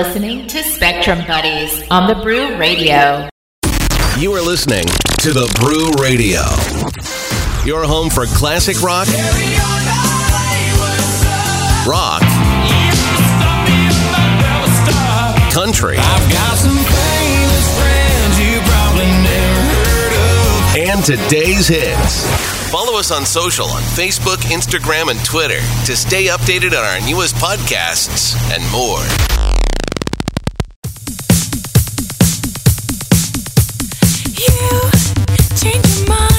Listening to Spectrum Buddies on the Brew Radio. You are listening to the Brew Radio, your home for classic rock, rock, country, and today's hits. Follow us on social on Facebook, Instagram, and Twitter to stay updated on our newest podcasts and more. change your mind.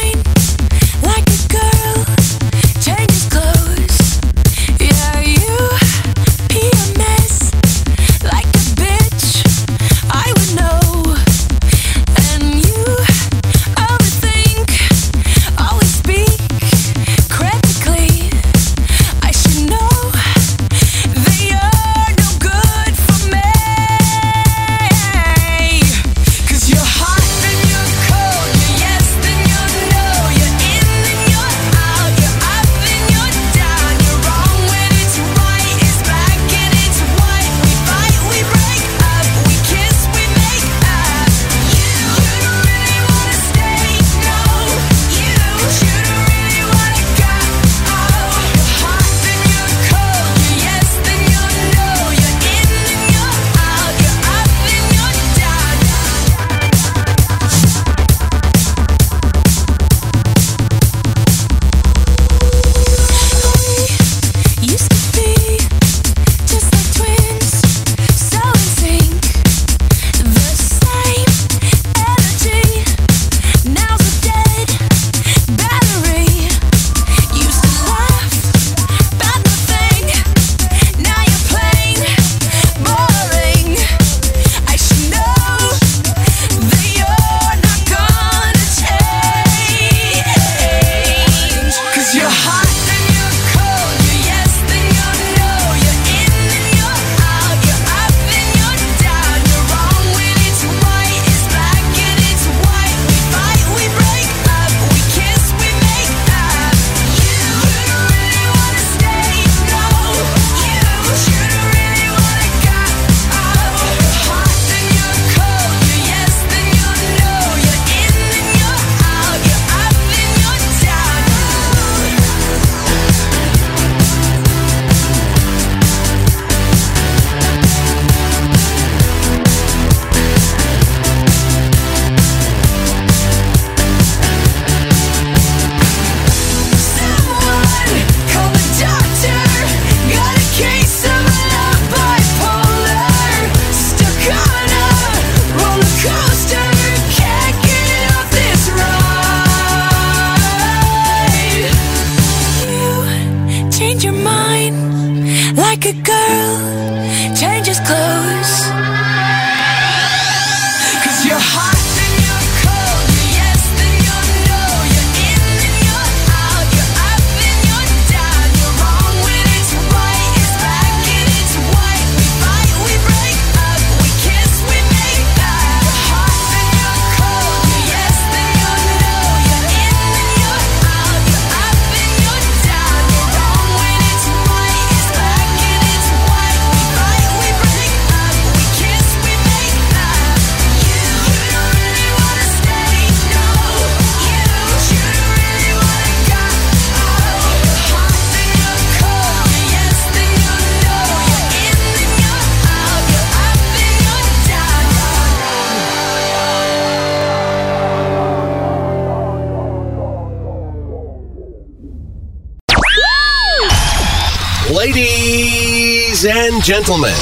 gentlemen,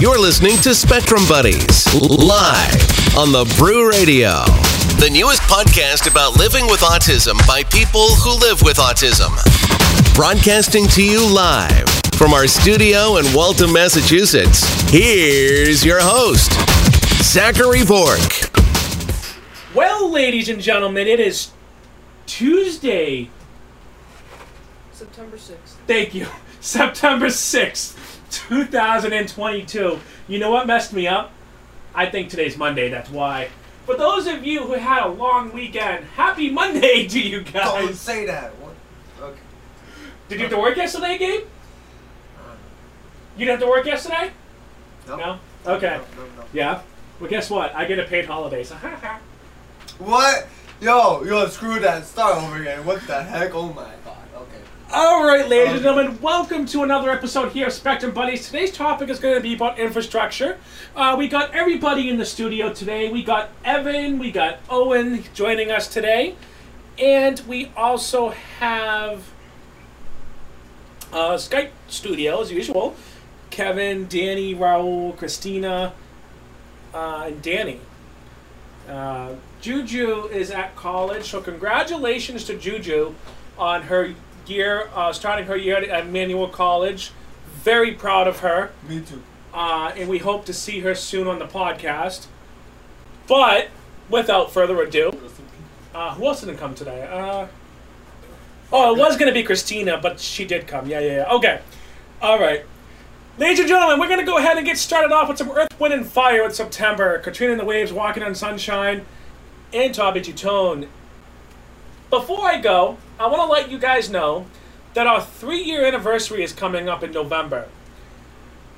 you're listening to Spectrum Buddies live on the Brew Radio, the newest podcast about living with autism by people who live with autism. Broadcasting to you live from our studio in Waltham, Massachusetts. Here's your host, Zachary Bork. Well, ladies and gentlemen, it is Tuesday, September 6th. Thank you. September 6th, 2022. You know what messed me up? I think today's Monday, that's why. For those of you who had a long weekend, happy Monday to you guys. Don't say that. What? Okay. Did you have to work yesterday, Gabe? You didn't have to work yesterday? No. No? Okay. No, no, no. Yeah? Well, guess what? I get a paid holiday, so What? Yo, yo, screw that. Start over again. What the heck? Oh my god. Okay. All right, ladies and gentlemen, welcome to another episode here of Spectrum Buddies. Today's topic is going to be about infrastructure. Uh, we got everybody in the studio today. We got Evan, we got Owen joining us today, and we also have uh, Skype studio as usual. Kevin, Danny, Raul, Christina, uh, and Danny. Uh, Juju is at college, so congratulations to Juju on her year, uh, starting her year at Emmanuel College. Very proud of her, Me too. uh, and we hope to see her soon on the podcast. But without further ado, uh, who else didn't come today? Uh, oh, it was going to be Christina, but she did come. Yeah, yeah, yeah. Okay. All right. Ladies and gentlemen, we're going to go ahead and get started off with some Earth, Wind, and Fire in September. Katrina and the Waves, Walking on Sunshine, and Tommy Tutone. Before I go, I want to let you guys know that our three year anniversary is coming up in November.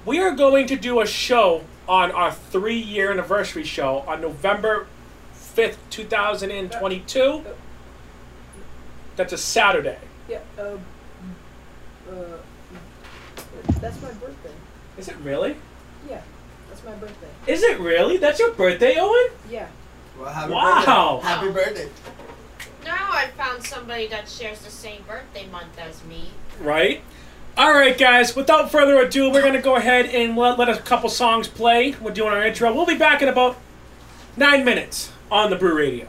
We are going to do a show on our three year anniversary show on November 5th, 2022. That's a Saturday. Yeah, uh, uh, that's my birthday. Is it really? Yeah, that's my birthday. Is it really? That's your birthday, Owen? Yeah. Well, happy Wow. birthday. Happy birthday. Now I found somebody that shares the same birthday month as me. Right? All right, guys. Without further ado, we're gonna go ahead and let, let a couple songs play. We're doing our intro. We'll be back in about nine minutes on the Brew Radio.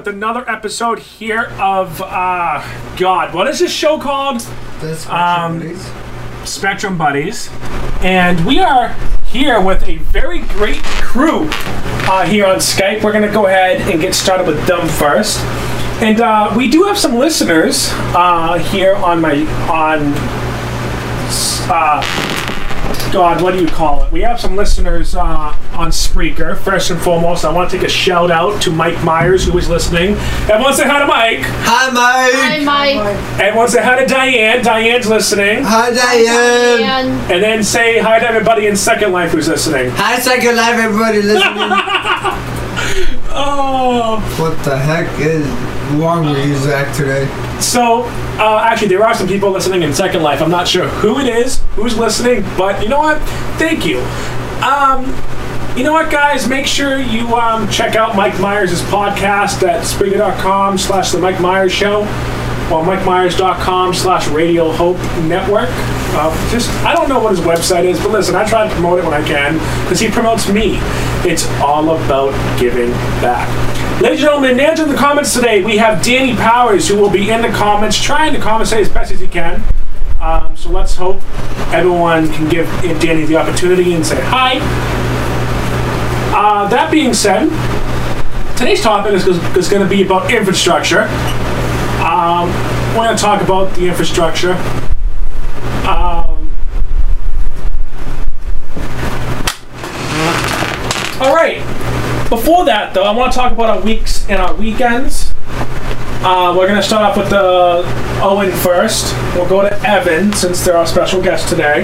with another episode here of uh God, what is this show called? um, Spectrum Buddies, and we are here with a very great crew uh, here on Skype. We're gonna go ahead and get started with them first, and uh, we do have some listeners uh, here on my on. Uh, God, what do you call it? We have some listeners uh, on Spreaker. First and foremost, I want to take a shout out to Mike Myers, who is listening. Everyone say hi to Mike. Hi, Mike. Hi, Mike. Everyone say hi to Diane. Diane's listening. Hi, Diane. And then say hi to everybody in Second Life who's listening. Hi, Second Life, everybody listening. oh. What the heck is wrong with you, Zach, today? So, uh, actually, there are some people listening in Second Life. I'm not sure who it is, who's listening, but you know what? Thank you. Um, you know what, guys? Make sure you um, check out Mike Myers' podcast at Spreaker.com slash The Mike Myers Show or MikeMyers.com slash Radio Hope Network. Uh, just, I don't know what his website is, but listen, I try to promote it when I can because he promotes me. It's all about giving back. Ladies and gentlemen, in answer the comments today, we have Danny Powers who will be in the comments trying to commentate as best as he can. Um, so let's hope everyone can give Danny the opportunity and say hi. Uh, that being said, today's topic is, is going to be about infrastructure. Um, we're going to talk about the infrastructure. Um, all right. Before that, though, I want to talk about our weeks and our weekends. Uh, we're going to start off with the Owen first. We'll go to Evan since they're our special guest today.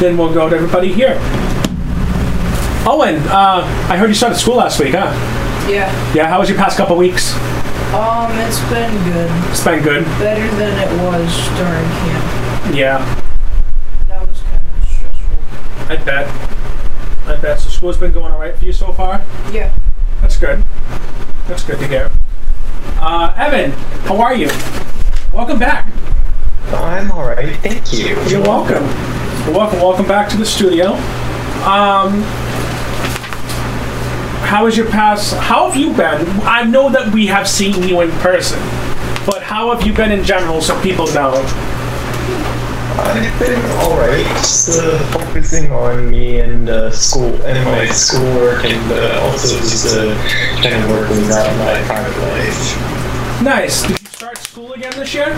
Then we'll go to everybody here. Owen, uh, I heard you started school last week, huh? Yeah. Yeah, how was your past couple weeks? Um, it's been good. It's been good. Better than it was during camp. Yeah, That was kind of stressful. I bet. I bet. So school's been going all right for you so far? Yeah. That's good. That's good to hear. Uh, Evan, how are you? Welcome back. I'm alright, thank you. You're welcome. You're welcome. Welcome back to the studio. Um, how was your past? How have you been? I know that we have seen you in person, but how have you been in general so people know? I've been alright, just uh, focusing on me and uh, school and my schoolwork and uh, also just uh, kind of working out my private life. Nice. Did you start school again this year?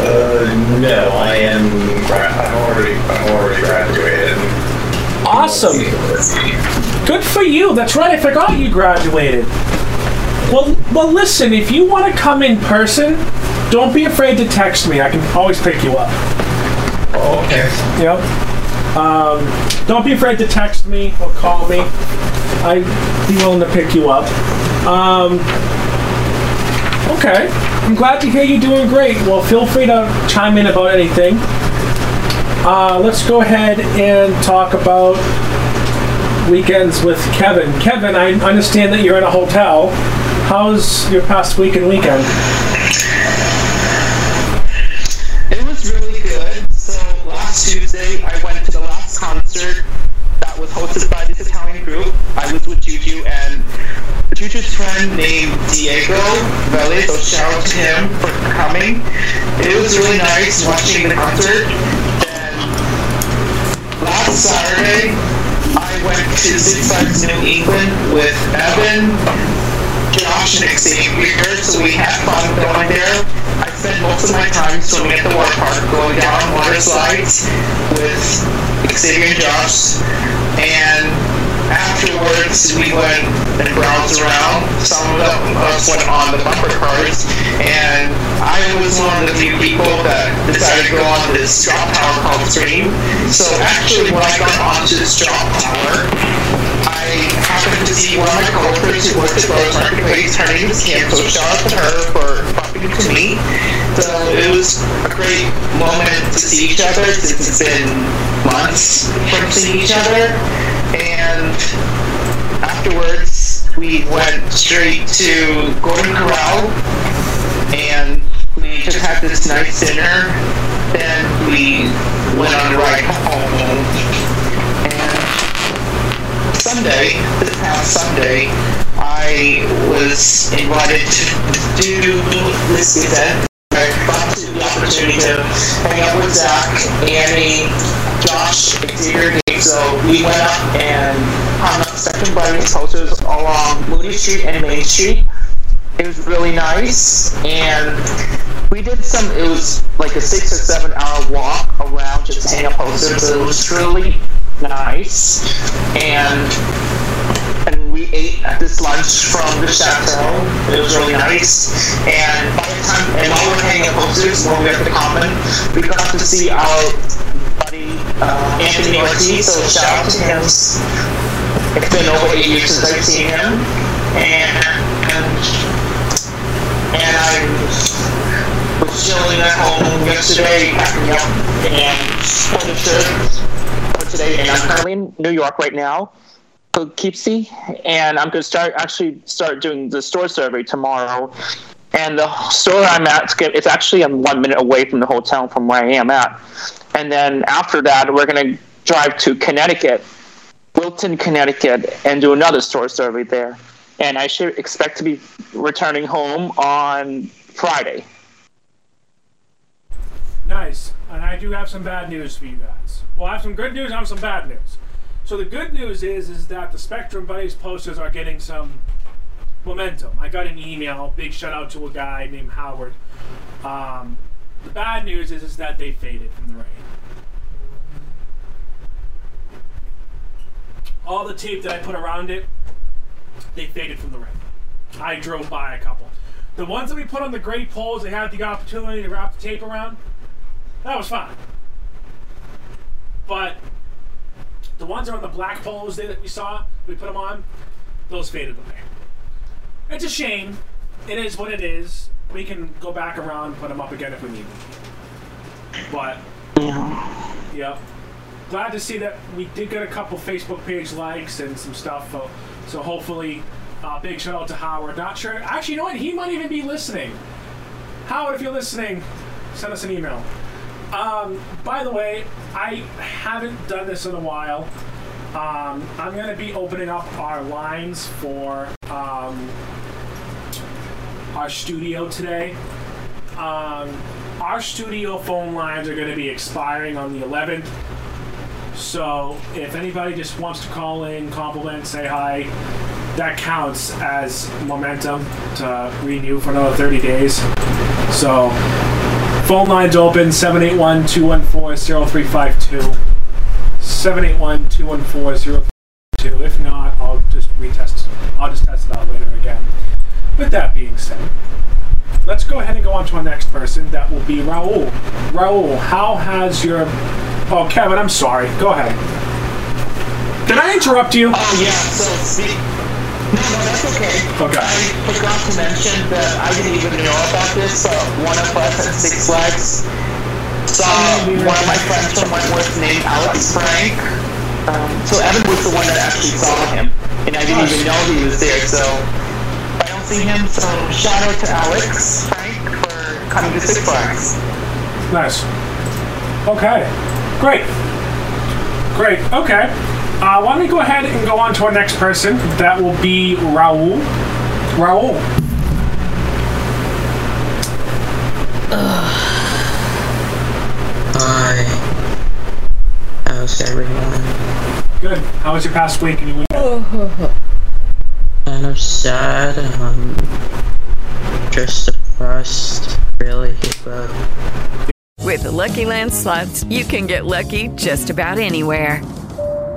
Uh, no, I am. I'm already. I'm already graduated. Awesome. Good for you. That's right. I forgot you graduated. Well, well. Listen, if you want to come in person, don't be afraid to text me. I can always pick you up. Okay. Yep. Um, don't be afraid to text me or call me. I'd be willing to pick you up. Um, okay. I'm glad to hear you're doing great. Well, feel free to chime in about anything. Uh, let's go ahead and talk about weekends with Kevin. Kevin, I understand that you're in a hotel. How's your past week and weekend? It was really good. So last Tuesday, I went to the last concert that was hosted by this Italian group. I was with Juju and Juju's friend named Diego Vélez. So shout out to him for coming. It was really nice watching the concert. Last Saturday, went to New England with Evan, Josh, and Xavier. So we had fun going there. I spent most of my time swimming at the water park, going down on water slides with Xavier and Josh. And afterwards, we went and browsed around. Some of us went on the bumper cars, and I was one of the few people that decided to go on this drop tower called Scream. So actually, when I got onto this drop tower, I happened to see one of my coworkers who works at Rose Marketplace. Her name is Kim, so shout out to her for bumping into me. So it was a great moment to see each other since it's been months from seeing each other. And afterwards, we went straight to Golden Corral and we just had this nice dinner. Then we went on a ride home. And Sunday, this past Sunday, I was invited to do this event. I got the opportunity to hang out with Zach, Annie, Josh, Xavier. So we went up and hung up second Buddies posters along Moody Street and Main Street. It was really nice, and we did some. It was like a six or seven hour walk around just hang up posters. It was really nice, and and we ate at this lunch from the chateau. It was really nice, and by the time and while we were hanging up posters, when we were at the common, we got to see our uh, Anthony Ortiz. So shout out to him. It's been over eight years since I've seen him, and. and and I was chilling at home yesterday, packing up and furniture for today. And I'm currently in New York right now, Poughkeepsie, and I'm going to start actually start doing the store survey tomorrow. And the store I'm at, it's actually one minute away from the hotel from where I am at. And then after that, we're going to drive to Connecticut, Wilton, Connecticut, and do another store survey there and I should expect to be returning home on Friday. Nice. And I do have some bad news for you guys. Well, I have some good news and I have some bad news. So the good news is is that the Spectrum Buddies posters are getting some momentum. I got an email. Big shout out to a guy named Howard. Um, the bad news is is that they faded from the rain. All the tape that I put around it, they faded from the rain. I drove by a couple. The ones that we put on the great poles, they had the opportunity to wrap the tape around. That was fine. But the ones that are on the black poles that we saw, we put them on, those faded away. It's a shame. It is what it is. We can go back around and put them up again if we need them. But, yeah. Glad to see that we did get a couple Facebook page likes and some stuff. So, so hopefully, uh, big shout out to Howard. Not sure. Actually, you know what? He might even be listening. Howard, if you're listening, send us an email. Um, by the way, I haven't done this in a while. Um, I'm going to be opening up our lines for um, our studio today. Um, our studio phone lines are going to be expiring on the 11th. So if anybody just wants to call in, compliment, say hi, that counts as momentum to renew for another 30 days. So phone lines open 781 214 0352. 781 214 0352. If not, I'll just retest. I'll just test it out later again. With that being said, let's go ahead and go on to our next person. That will be Raul. Raul, how has your. Oh, Kevin, I'm sorry. Go ahead. Did I interrupt you? Oh yeah. So speak. No, no, that's okay. Okay. I forgot to mention that I didn't even know about this. Uh, one of us at Six Flags saw one of my friends from Wentworth named Alex Frank. Um, so Evan was the one that actually saw him, and I didn't even know he was there. So I don't see him. So shout out to Alex Frank for coming to Six Flags. Nice. Okay. Great. Great. Okay. Uh, why don't we go ahead and go on to our next person? That will be Raul. Raul. Hi. How's everyone? Good. How was your past week and your week? Kind of sad. Um, just depressed, really. But With the Lucky Land slots, you can get lucky just about anywhere.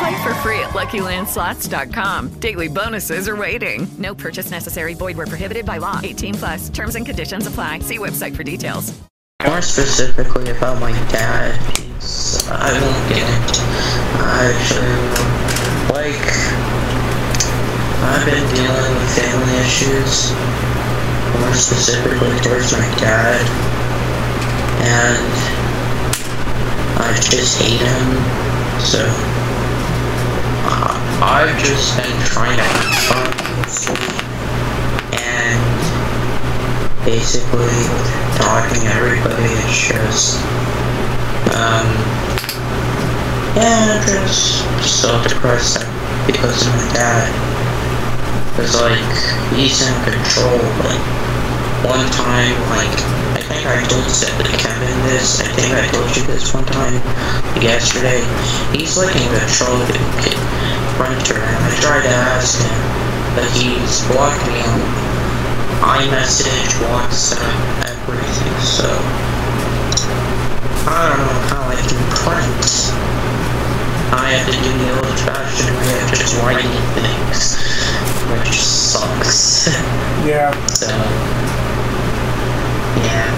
Play for free at LuckyLandSlots.com. Daily bonuses are waiting. No purchase necessary. Void were prohibited by law. 18 plus. Terms and conditions apply. See website for details. More specifically about my dad, I won't get into, I like, I've been dealing with family issues, more specifically towards my dad, and I just hate him, so I've just been trying to have and basically talking to everybody it's just um yeah just so depressed because of my dad because like he's in control like one time like I think I told Kevin this I think I told you this one time yesterday he's like in control of the kid Hunter and I tried to ask him but he's blocked me on iMessage, WhatsApp, everything, so I don't know how I can print. I have to do the old fashioned way of just writing things, which sucks. Yeah. so, yeah.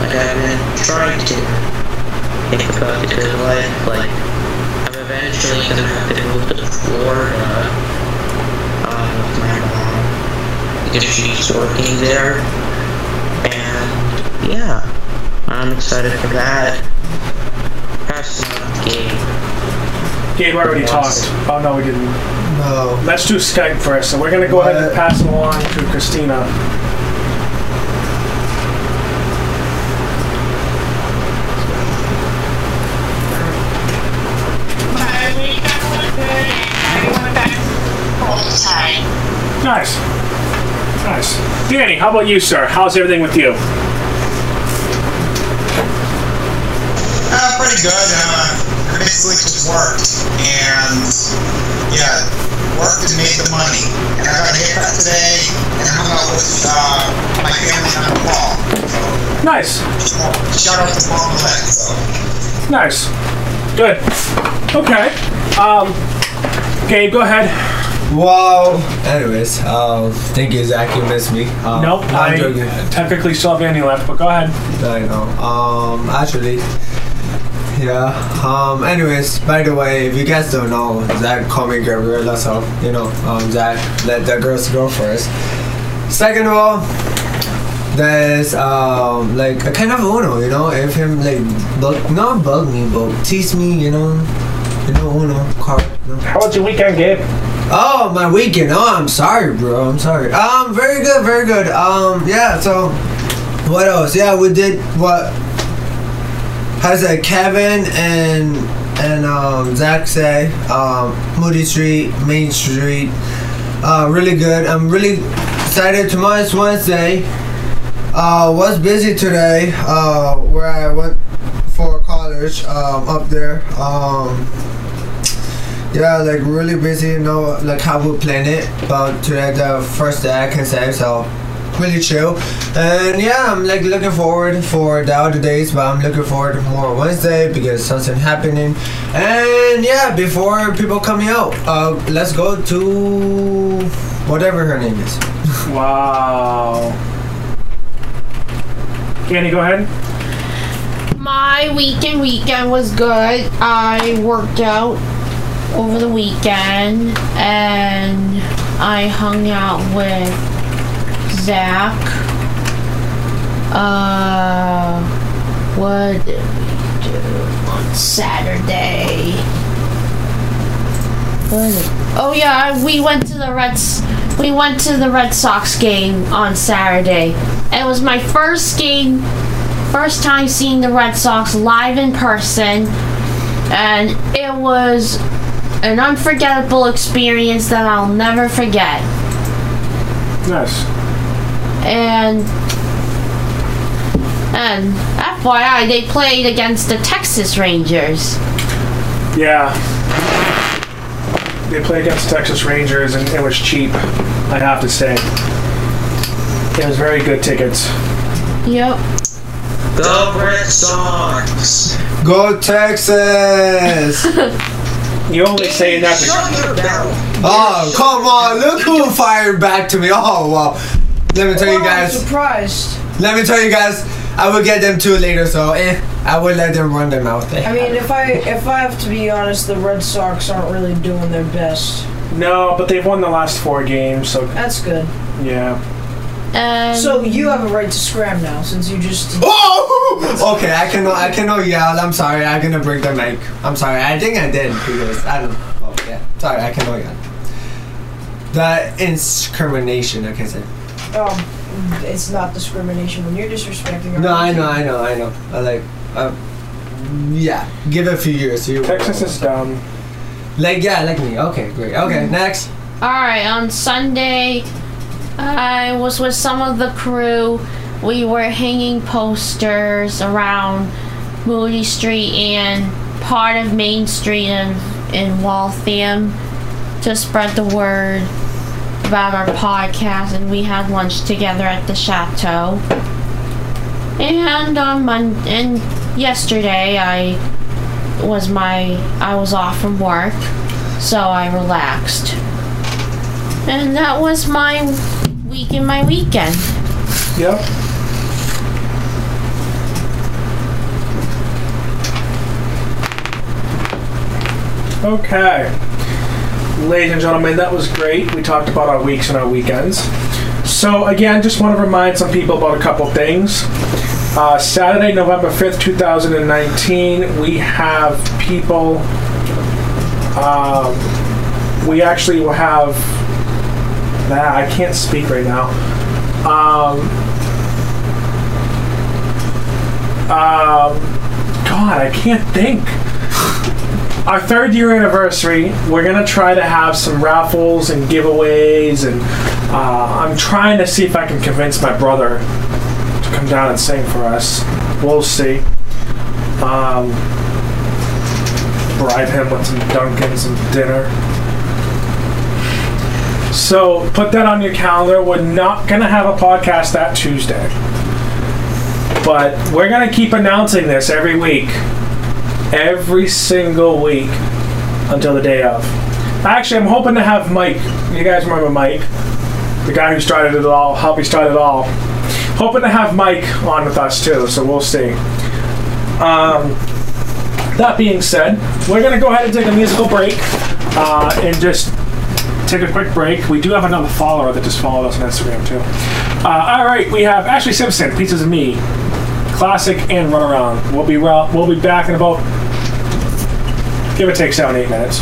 Like I've been trying to think about the good life, like I'm eventually gonna have to move to Florida um, with my mom because she's working there. And yeah, I'm excited for that. Pass it Gabe. Gabe already talked. Oh no, we didn't. No. Let's do Skype first. So we're gonna go ahead and pass it along to Christina. Nice. Nice. Danny, how about you, sir? How's everything with you? Uh, pretty good. Uh, basically just worked and yeah, worked and made the money. And I got a haircut today and hung out with uh, my family on the wall. Nice. Shout out to Mom Lynn. So. Nice. Good. Okay. Um, Gabe, go ahead. Wow. Anyways, um, thank you, Zach. You missed me. Um, nope. no, I'm I joking. technically still have Andy left, but go ahead. I know. Um, actually, yeah. Um, anyways, by the way, if you guys don't know, Zach called me Gabriella, so you know, um, Zach let the girls go first. Second of all, there's um like a kind of Uno, you know, if him like bug, not bug me, but tease me, you know, you know Uno card. You know. How was your weekend, Gabe? Oh, my weekend. Oh, I'm sorry, bro. I'm sorry. Um, very good, very good. Um, yeah. So, what else? Yeah, we did what? Has a Kevin and and um Zach say um Moody Street, Main Street. Uh, really good. I'm really excited. Tomorrow's Wednesday. Uh, was busy today. Uh, where I went for college. Um, up there. Um. Yeah, like really busy, you know, like how we plan it. But today the first day I can say so. Really chill, and yeah, I'm like looking forward for the other days, but I'm looking forward to more Wednesday because something happening. And yeah, before people coming out, uh, let's go to whatever her name is. Wow. Andy, go ahead. My weekend weekend was good. I worked out over the weekend and I hung out with Zach. Uh, what did we do on Saturday? Oh yeah, we went to the Reds. We went to the Red Sox game on Saturday. It was my first game, first time seeing the Red Sox live in person, and it was an unforgettable experience that I'll never forget. Nice. And and FYI, they played against the Texas Rangers. Yeah. They played against the Texas Rangers and it was cheap, I have to say. It was very good tickets. Yep. The Red Sox! Go Texas! You're only saying that to Oh, come on. Look who fired back to me. Oh, wow. Let me tell you Wow, I'm guys. surprised. Let me tell you guys. I will get them too later, so eh. I will let them run their mouth. Eh. I mean, if I if I have to be honest, the Red Sox aren't really doing their best. No, but they've won the last four games, so That's good. yeah. And So you have a right to scram now, since you just. Oh! Okay, I cannot. I cannot yell. I'm sorry. I'm gonna break the mic. I'm sorry. I think I did because I don't. Oh yeah. Sorry. I cannot yell. The discrimination. Like I said. Um, it's not discrimination when you're disrespecting. our No, I know. I know. I know. I like. Uh, yeah. Give it a few years. You. Texas is dumb. Like yeah, like me. Okay, great. Okay, next. Alright, on Sunday, I was with some of the crew. We were hanging posters around Moody Street and part of Main Street in, in Waltham to spread the word about our podcast, and we had lunch together at the chateau. And on Mon- and yesterday, I was my I was off from work, so I relaxed. And that was my week and my weekend. Yep. Okay. Ladies and gentlemen, that was great. We talked about our weeks and our weekends. So, again, just want to remind some people about a couple things. Uh, Saturday, November 5th, 2019, we have people. Um, we actually will have. Nah, I can't speak right now. Um, um, God, I can't think. Our third year anniversary, we're gonna try to have some raffles and giveaways, and uh, I'm trying to see if I can convince my brother to come down and sing for us. We'll see. Um, bribe him with some Dunkins and dinner. So put that on your calendar. We're not gonna have a podcast that Tuesday, but we're gonna keep announcing this every week, every single week until the day of. Actually, I'm hoping to have Mike. You guys remember Mike, the guy who started it all, helped me start it all. Hoping to have Mike on with us too. So we'll see. Um, that being said, we're gonna go ahead and take a musical break uh, and just take a quick break. We do have another follower that just followed us on Instagram too. Uh, all right, we have Ashlee Simpson, Pieces of Me, Classic and Run Around. We'll be well, we'll be back in about give or take seven eight minutes.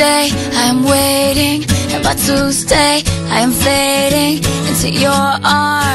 day I'm waiting, and by Tuesday I am fading into your arms.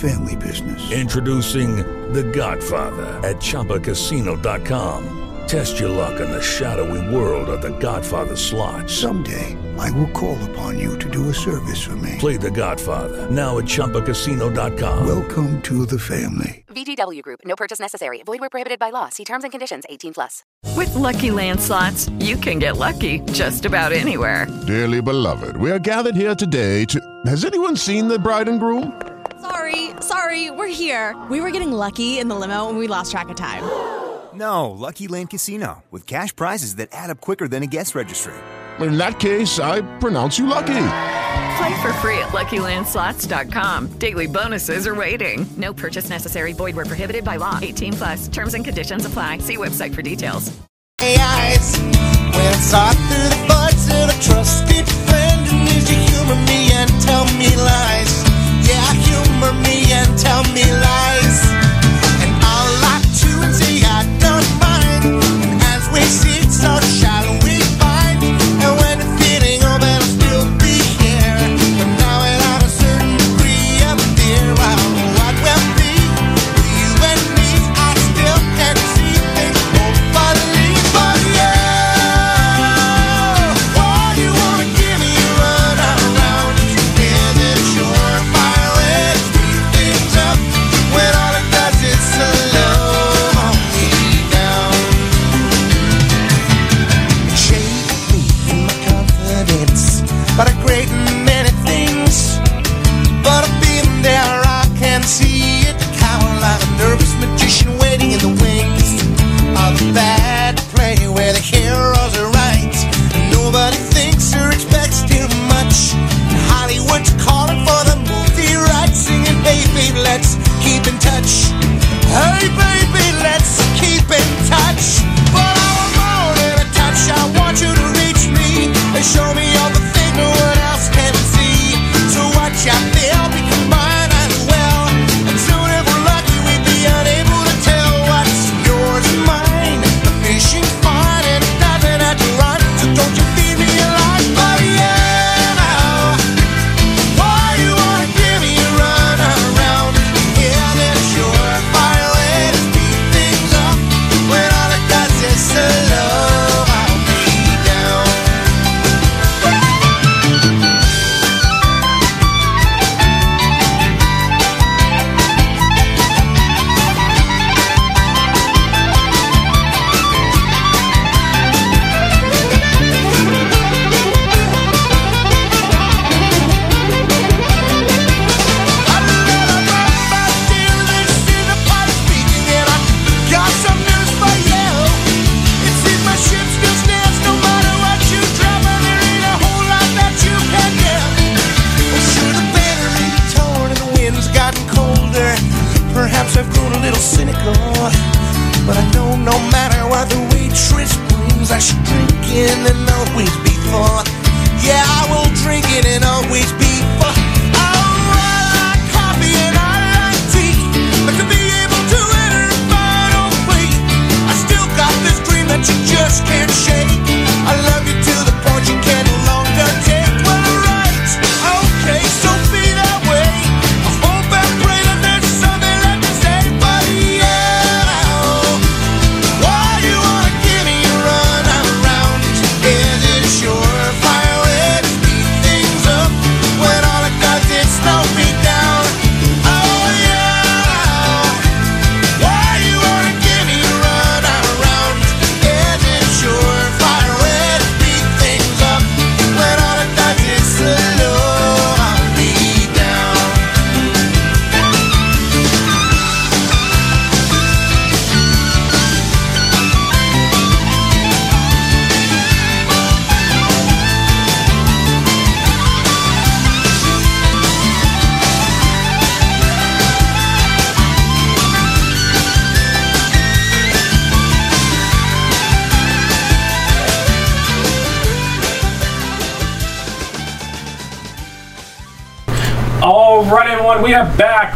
family business. Introducing The Godfather at ChumbaCasino.com. Test your luck in the shadowy world of The Godfather slot. Someday, I will call upon you to do a service for me. Play The Godfather now at ChumbaCasino.com. Welcome to the family. VGW Group, no purchase necessary. Void where prohibited by law. See terms and conditions 18 plus. With Lucky Land slots, you can get lucky just about anywhere. Dearly beloved, we are gathered here today to. Has anyone seen the bride and groom? Sorry, sorry, we're here. We were getting lucky in the limo and we lost track of time. No, Lucky Land Casino, with cash prizes that add up quicker than a guest registry. In that case, I pronounce you lucky. Play for free at LuckyLandSlots.com. Daily bonuses are waiting. No purchase necessary. Void where prohibited by law. 18 plus. Terms and conditions apply. See website for details. eyes when I talk through the buds of a trusted friend who needs to humor me and tell me lies. Yeah, humor me and tell me lies.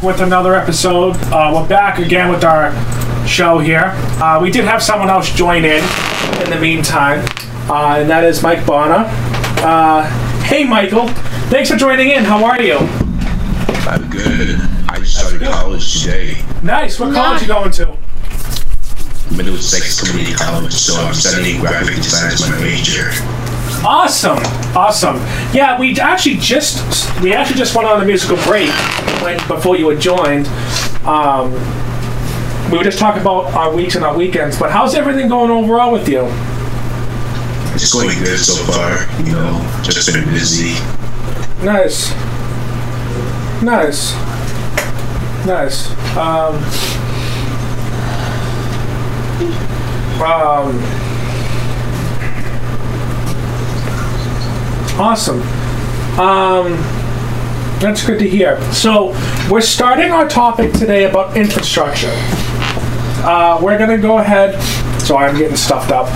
With another episode. Uh, we're back again with our show here. Uh, we did have someone else join in in the meantime, uh, and that is Mike Bonner. Uh, hey, Michael. Thanks for joining in. How are you? I'm good. I started college today. Nice. What college are you going to? Middlesex Community College, so I'm studying graphic design as my major. Awesome, awesome. Yeah, we actually just we actually just went on a musical break when, before you had joined. Um, we were just talking about our weeks and our weekends, but how's everything going overall with you? It's going good so far. You know, just been busy. Nice, nice, nice. Um, um, awesome. Um, that's good to hear. So, we're starting our topic today about infrastructure. Uh, we're gonna go ahead. Sorry, I'm getting stuffed up.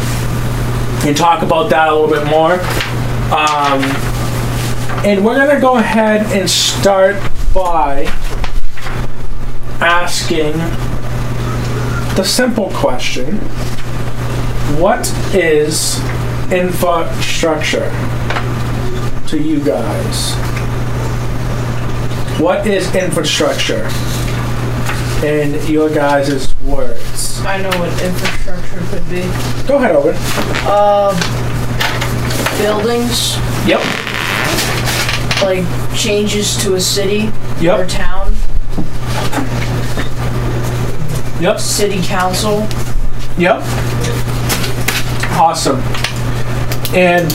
And talk about that a little bit more. Um, and we're gonna go ahead and start by asking the simple question What is infrastructure to you guys? What is infrastructure in your guys' words? I know what infrastructure could be. Go ahead, Owen. Uh, buildings. Yep. Like changes to a city Yep. or town. Yep. City council. Yep. Awesome. And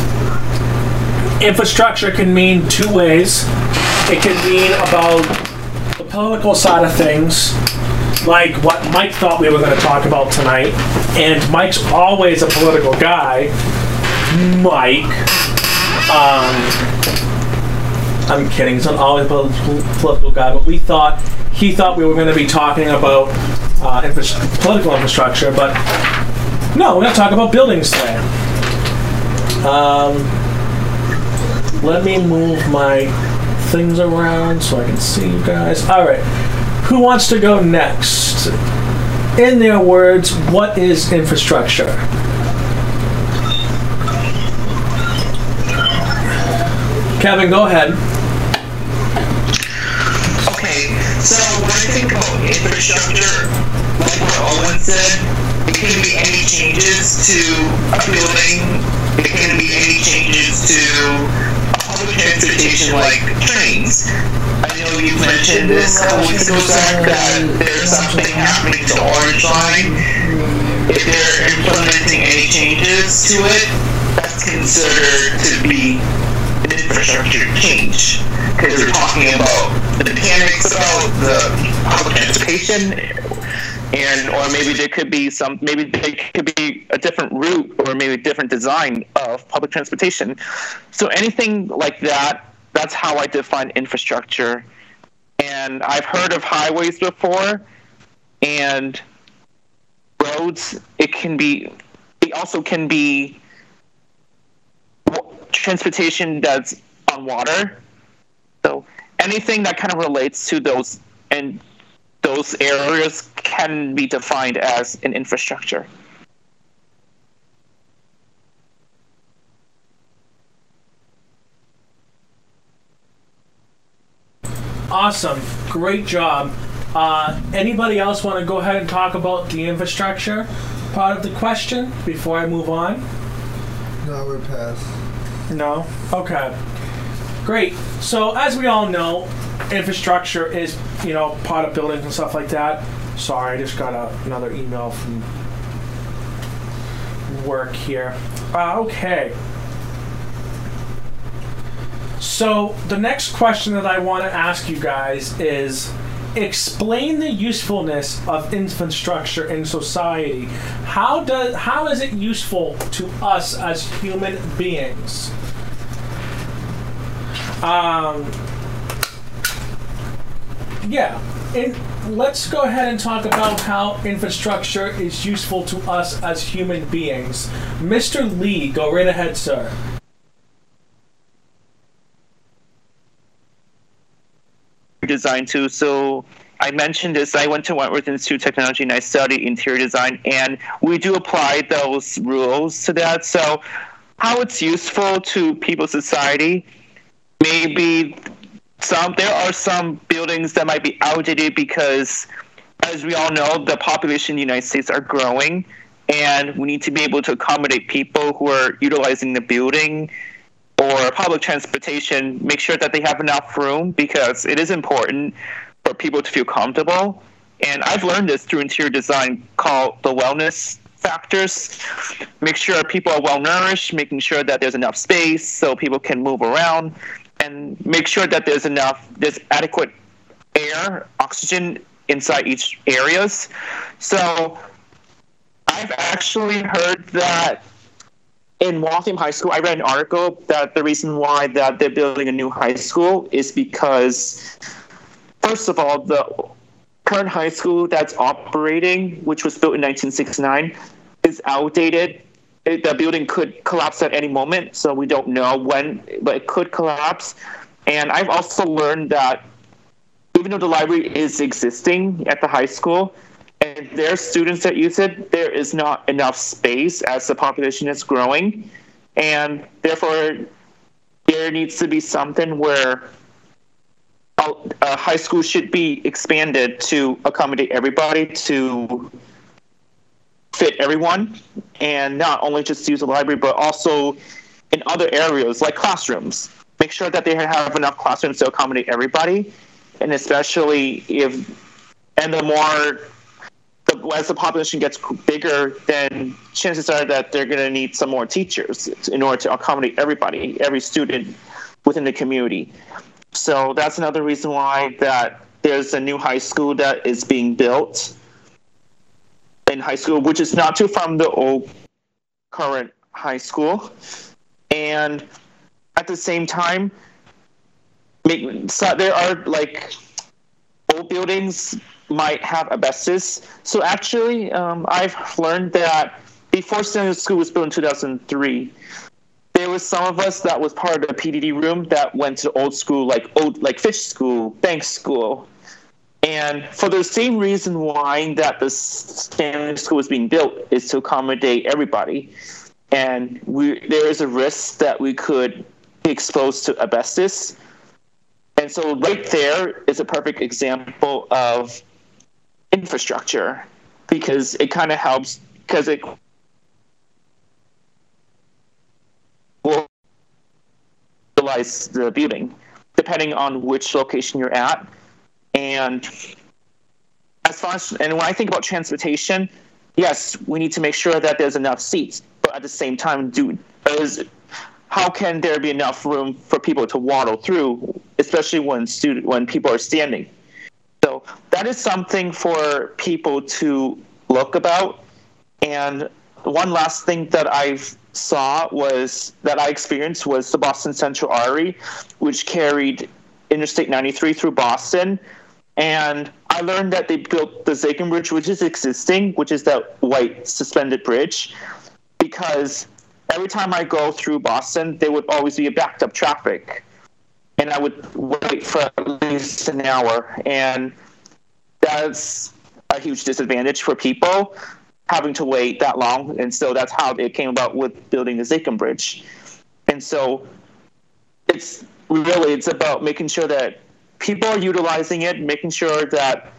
infrastructure can mean two ways. It can mean about the political side of things, like what Mike thought we were going to talk about tonight. And Mike's always a political guy. Mike. Um, I'm kidding. He's not always a political guy, but we thought he thought we were going to be talking about uh, infra- political infrastructure, but no, we're going to talk about buildings today. Um, let me move my things around so I can see you guys. All right, who wants to go next? In their words, what is infrastructure? Kevin, go ahead. Okay, so when I think about infrastructure, like what Owen said, it can be any changes to a building, it can be any changes to transportation like trains. I know you mentioned this a couple weeks ago, Zach, that there's something happening to Orange Line. If they're implementing any changes to it, that's considered to be an infrastructure change. Because they're talking about the mechanics about the public transportation and or maybe there could be some maybe there could be a different route or maybe a different design of public transportation. So anything like that that's how i define infrastructure. And i've heard of highways before and roads it can be it also can be transportation that's on water. So anything that kind of relates to those and those areas can be defined as an infrastructure. Awesome. Great job. Uh, anybody else want to go ahead and talk about the infrastructure part of the question before I move on? No, we're past. No? Okay. Great. So, as we all know, infrastructure is, you know, part of buildings and stuff like that. Sorry, I just got a, another email from work here. Uh, okay. So, the next question that I want to ask you guys is explain the usefulness of infrastructure in society. How does how is it useful to us as human beings? Um, yeah, let's go ahead and talk about how infrastructure is useful to us as human beings. Mr. Lee, go right ahead, sir. design too. So I mentioned this. I went to Wentworth Institute of Technology and I studied interior design, and we do apply those rules to that. So how it's useful to people's society, maybe some there are some buildings that might be outdated because, as we all know, the population in the United States are growing, and we need to be able to accommodate people who are utilizing the building or public transportation. Make sure that they have enough room because it is important for people to feel comfortable. And I've learned this through interior design called the wellness factors. Make sure people are well nourished, making sure that there's enough space so people can move around, and make sure that there's enough, there's adequate air, oxygen inside each areas. So I've actually heard that in Waltham High School, I read an article that the reason why that they're building a new high school is because, first of all, the current high school that's operating, which was built in 1969, is outdated. It, the building could collapse at any moment, so we don't know when, but it could collapse. And I've also learned that even though the library is existing at the high school, and there are students that use it, there is not enough space as the population is growing, and therefore there needs to be something where a, a high school should be expanded to accommodate everybody to fit everyone and not only just use the library but also in other areas like classrooms. Make sure that they have enough classrooms to accommodate everybody and especially if and the more the, as the population gets bigger then chances are that they're going to need some more teachers in order to accommodate everybody every student within the community. So that's another reason why that there's a new high school that is being built in high school, which is not too far from the old current high school. And at the same time, make, so there are like old buildings might have asbestos. So actually, um, I've learned that before Standard School was built in 2003, there was some of us that was part of the PDD room that went to old school, like old, like fish school, bank school, and for the same reason why that the standard school was being built is to accommodate everybody, and we there is a risk that we could be exposed to asbestos, and so right there is a perfect example of infrastructure because it kind of helps because it will utilize the building depending on which location you're at and as far as and when I think about transportation, yes, we need to make sure that there's enough seats, but at the same time, do is how can there be enough room for people to waddle through, especially when student when people are standing? So that is something for people to look about. And one last thing that I saw was that I experienced was the Boston Central Artery, which carried Interstate 93 through Boston. And I learned that they built the Zakim Bridge, which is existing, which is that white suspended bridge, because every time I go through Boston, there would always be a backed up traffic. And I would wait for at least an hour. And that's a huge disadvantage for people having to wait that long. And so that's how it came about with building the Zakim Bridge. And so it's really it's about making sure that people are utilizing it, making sure that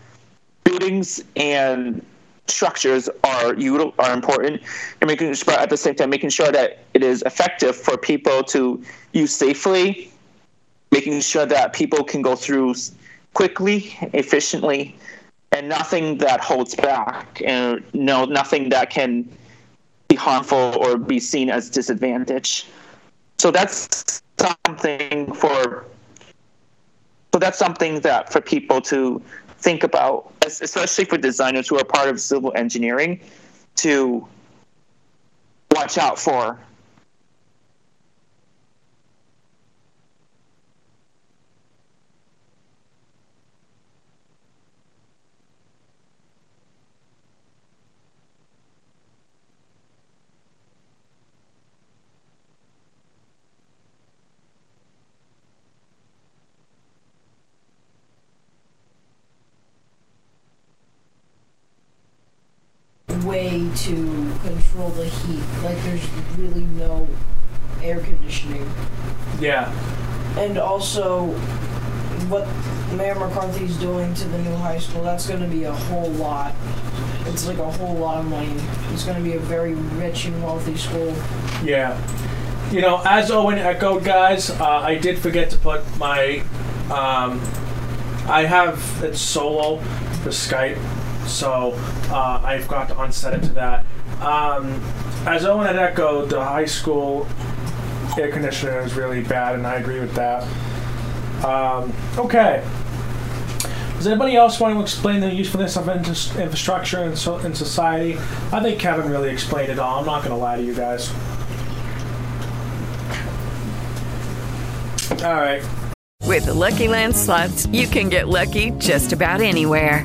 buildings and structures are are important, and making sure at the same time making sure that it is effective for people to use safely, making sure that people can go through quickly, efficiently, and nothing that holds back, and no nothing that can be harmful or be seen as disadvantage. So that's something for so that's something that for people to think about, especially for designers who are part of civil engineering, to watch out for. way to control the heat. Like there's really no air conditioning. Yeah. And also what Mayor McCarthy's doing to the new high school, that's going to be a whole lot. It's like a whole lot of money. It's going to be a very rich and wealthy school. Yeah. You know, as Owen echoed, guys, uh, I did forget to put my. Um, I have it solo for Skype, so uh, I've got to unset it to that. Um, as Owen had echoed, the high school air conditioner is really bad, and I agree with that. Um, okay. Does anybody else want to explain the usefulness of infra- infrastructure in, so- in society? I think Kevin really explained it all. I'm not going to lie to you guys. All right. With the Lucky Land slots, you can get lucky just about anywhere.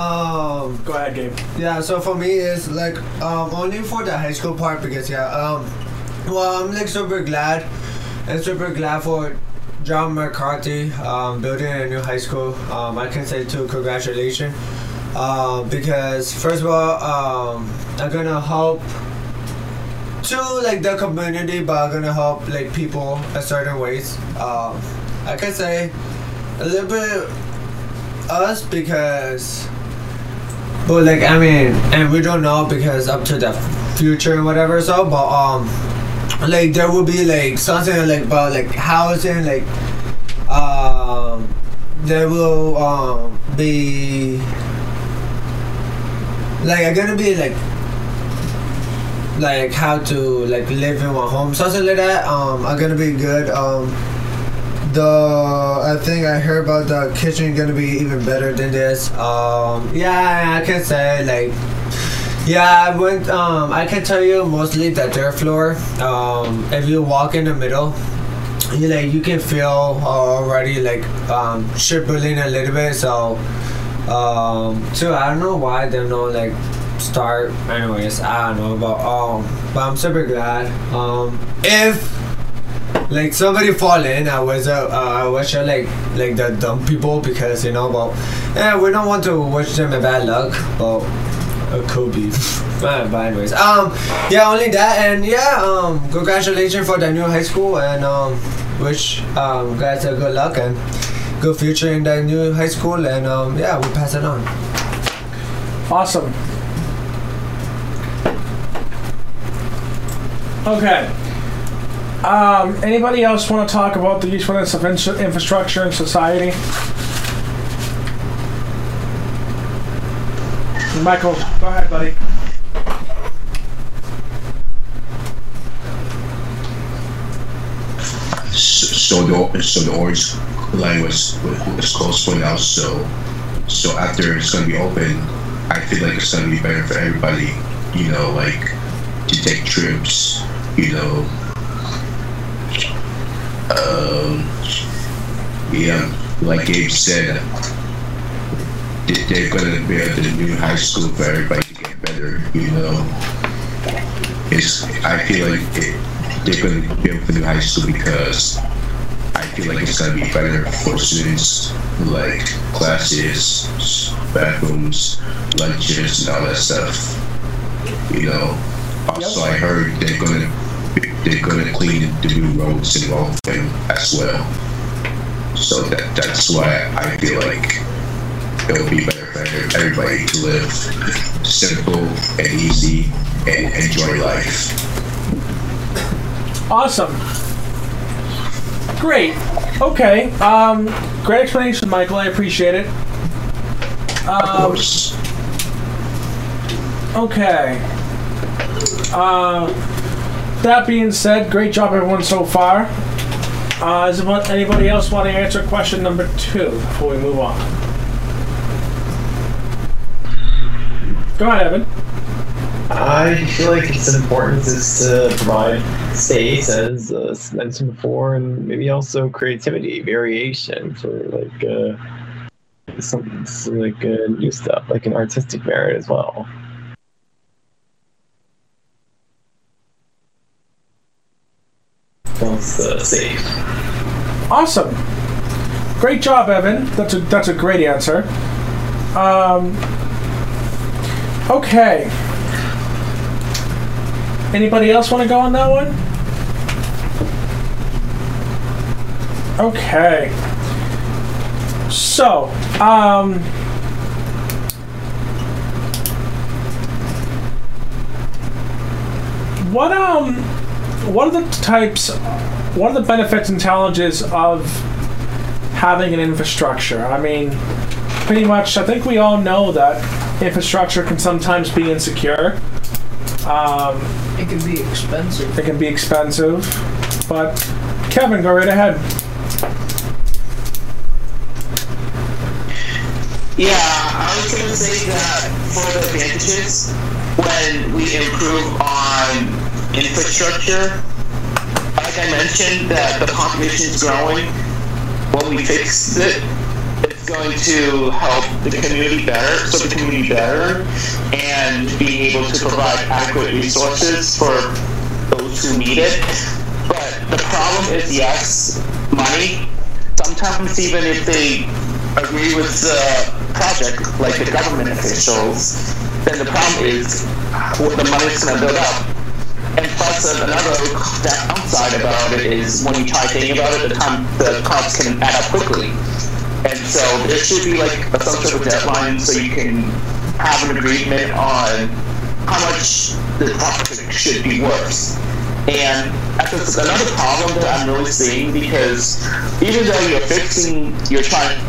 Um, go ahead, Gabe. Yeah, so for me, it's like um only for the high school part because yeah, um, well, I'm like super glad and super glad for John McCarthy um building a new high school. Um, I can say too, congratulations. Um, because first of all, um, I'm gonna help to like the community, but I'm gonna help like people a certain ways. Um, I can say a little bit us because but like I mean, and we don't know because up to the future and whatever. So, but um, like there will be like something like about like housing, like um, there will um be like I'm gonna be like like how to like live in one home, something like that. Um, I'm gonna be good. Um, the I think I heard about the kitchen gonna be even better than this. Um, yeah, I can say like, yeah, I went. Um, I can tell you mostly the dirt floor. Um, if you walk in the middle, you like you can feel already like um shivering a little bit. So, um, too I don't know why they don't like start. Anyways, I don't know, but um, but I'm super glad. Um, if like somebody fall in I was uh, uh, I wish I like like the dumb people because you know but yeah we don't want to wish them a bad luck but it could be but, but anyways um yeah only that and yeah um congratulations for the new high school and um wish um guys a good luck and good future in the new high school and um yeah we'll pass it on Awesome. Okay. Um, anybody else want to talk about the usefulness of infra- infrastructure in society? Michael, go ahead, buddy. so the so the orange line was was closed for now. So so after it's gonna be open, I feel like it's gonna be better for everybody. You know, like to take trips. You know, um, yeah, like Gabe said, they- they're gonna build the new high school for everybody to get better. You know, it's I feel like it, they're gonna build the new high school because I feel like it's gonna be better for students, like classes, bathrooms, lunches, and all that stuff. You know. Also, I heard they're gonna they're gonna clean the new roads in Waltham as well. So that that's why I feel like it'll be better for everybody to live simple and easy and enjoy life. Awesome. Great. Okay. Um, great explanation, Michael. I appreciate it. Um, okay. Uh, that being said, great job, everyone, so far. Uh, anyone- anybody else want to answer question number two before we move on? Go ahead, Evan. I feel like its importance is to provide space, as uh, mentioned before, and maybe also creativity, variation for like uh, some really good new stuff, like an artistic merit as well. Awesome. Great job, Evan. That's a that's a great answer. Um, okay. Anybody else want to go on that one? Okay. So, um, what um, what are the types? What are the benefits and challenges of having an infrastructure? I mean, pretty much. I think we all know that infrastructure can sometimes be insecure. Um, it can be expensive. It can be expensive, but Kevin, go right ahead. Yeah, I was gonna say that for the advantages, when we improve on infrastructure, like I mentioned, that the population is growing. When we fix it, it's going to help the community better, so the community better, and being able to provide adequate resources for those who need it. But the problem is, yes, money. Sometimes even if they agree with the project, like the government officials, then the problem is what the money's going to build up. Plus, another downside about it is when you try thinking about it, the time the costs can add up quickly. And so there should be like a, some sort of deadline so you can have an agreement on how much the project should be worth. And that's another problem that I'm really seeing because even though you're fixing, you're trying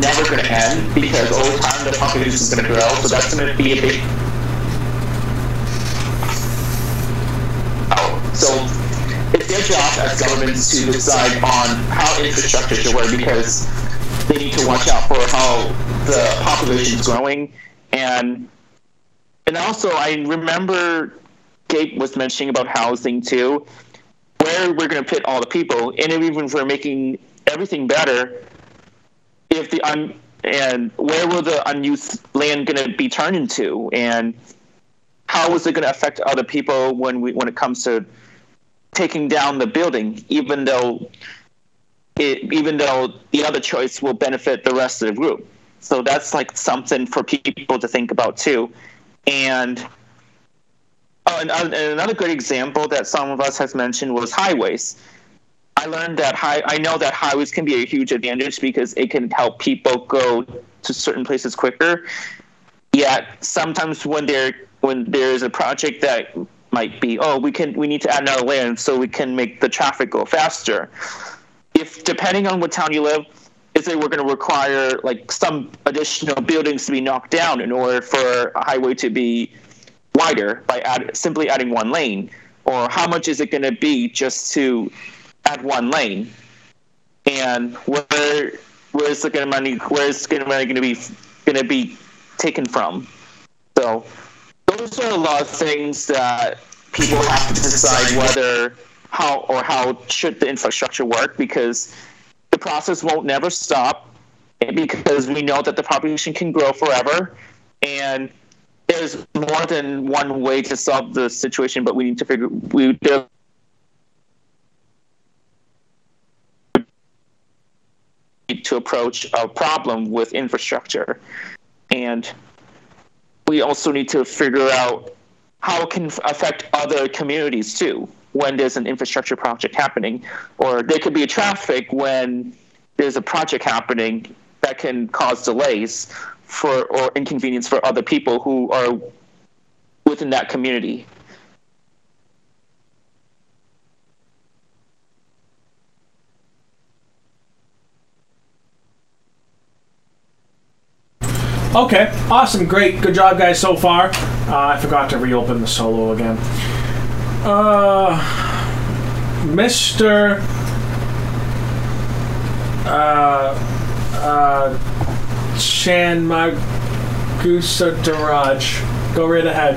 never going to end because over time the population is going to grow, so that's going to be a big. Oh, so it's their job as governments to decide on how infrastructure should work because they need to watch out for how the population is growing and and also I remember Gabe was mentioning about housing too, where we're going to put all the people, and even if we're making everything better, if the un and where will the unused land going to be turned into, and how is it going to affect other people when we when it comes to taking down the building, even though it even though the other choice will benefit the rest of the group. So that's like something for people to think about too, and. Oh, and, and another good example that some of us has mentioned was highways. I learned that high. I know that highways can be a huge advantage because it can help people go to certain places quicker. Yet sometimes when there when there is a project that might be, oh, we can we need to add another lane so we can make the traffic go faster. If depending on what town you live, is it we're going to require like some additional buildings to be knocked down in order for a highway to be wider by add, simply adding one lane, or how much is it going to be just to add one lane? And where where is the gonna money? Where is the money going to be going to be taken from? So those are a lot of things that people have to decide whether how or how should the infrastructure work because the process won't never stop because we know that the population can grow forever and there's more than one way to solve the situation, but we need to figure we do to approach a problem with infrastructure, and we also need to figure out how it can affect other communities too when there's an infrastructure project happening, or there could be a traffic when there's a project happening that can cause delays for or inconvenience for other people who are within that community. Okay, awesome, great, good job, guys, so far. Uh, I forgot to reopen the solo again. Uh, Mr. Uh, uh, Chan Magusa Daraj. Go right ahead.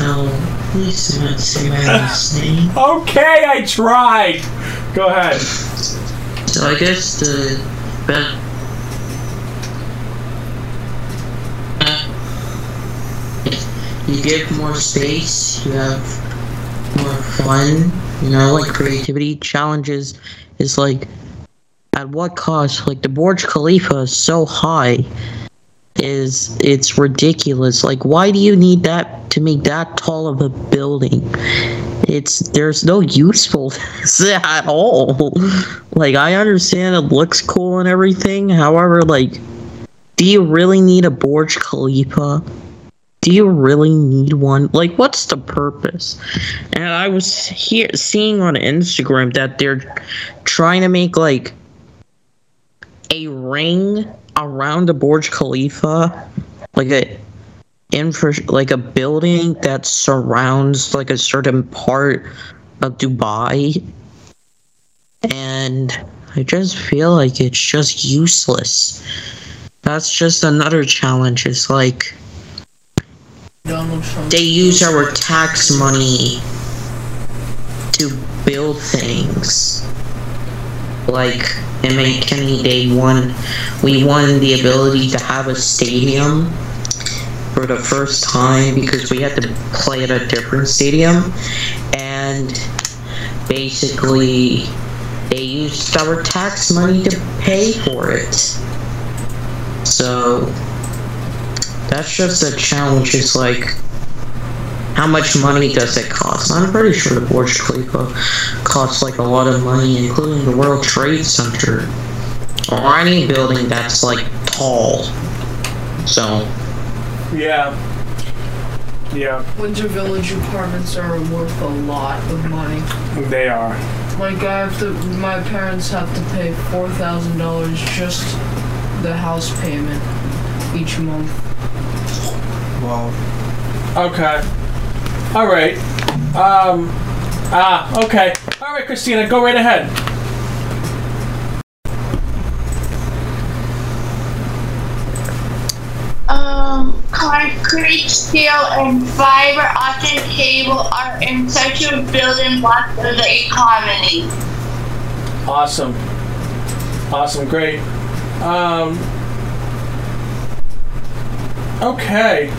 Um, Please do not say my last name. Okay, I tried. Go ahead. So I guess the best. You give more space, you have more fun, you know, like creativity challenges is like at what cost? Like the Burj Khalifa is so high is it's ridiculous. Like why do you need that to make that tall of a building? It's there's no usefulness at all. Like I understand it looks cool and everything. However, like do you really need a Burj Khalifa? Do you really need one? Like what's the purpose? And I was here seeing on Instagram that they're trying to make like a ring around the Burj Khalifa, like a infra, like a building that surrounds like a certain part of Dubai, and I just feel like it's just useless. That's just another challenge. It's like. They use our tax money to build things. Like in McKinney, they won. We won the ability to have a stadium for the first time because we had to play at a different stadium, and basically they used our tax money to pay for it. So that's just a challenge. It's like, how much money does it cost? I'm pretty sure the Burj Khalifa costs like a lot of money, including the World Trade Center or any building that's like tall. So Yeah. Yeah, Winter Village apartments are worth a lot of money. they are. Like I have to, my parents have to pay four thousand dollars just the house payment each month. Wow. Okay. All right. Um. Ah. Okay. All right, Christina, go right ahead. Um, concrete, steel, and fiber optic cable are essential building blocks of the economy. Awesome. Awesome. Great. Um. Okay.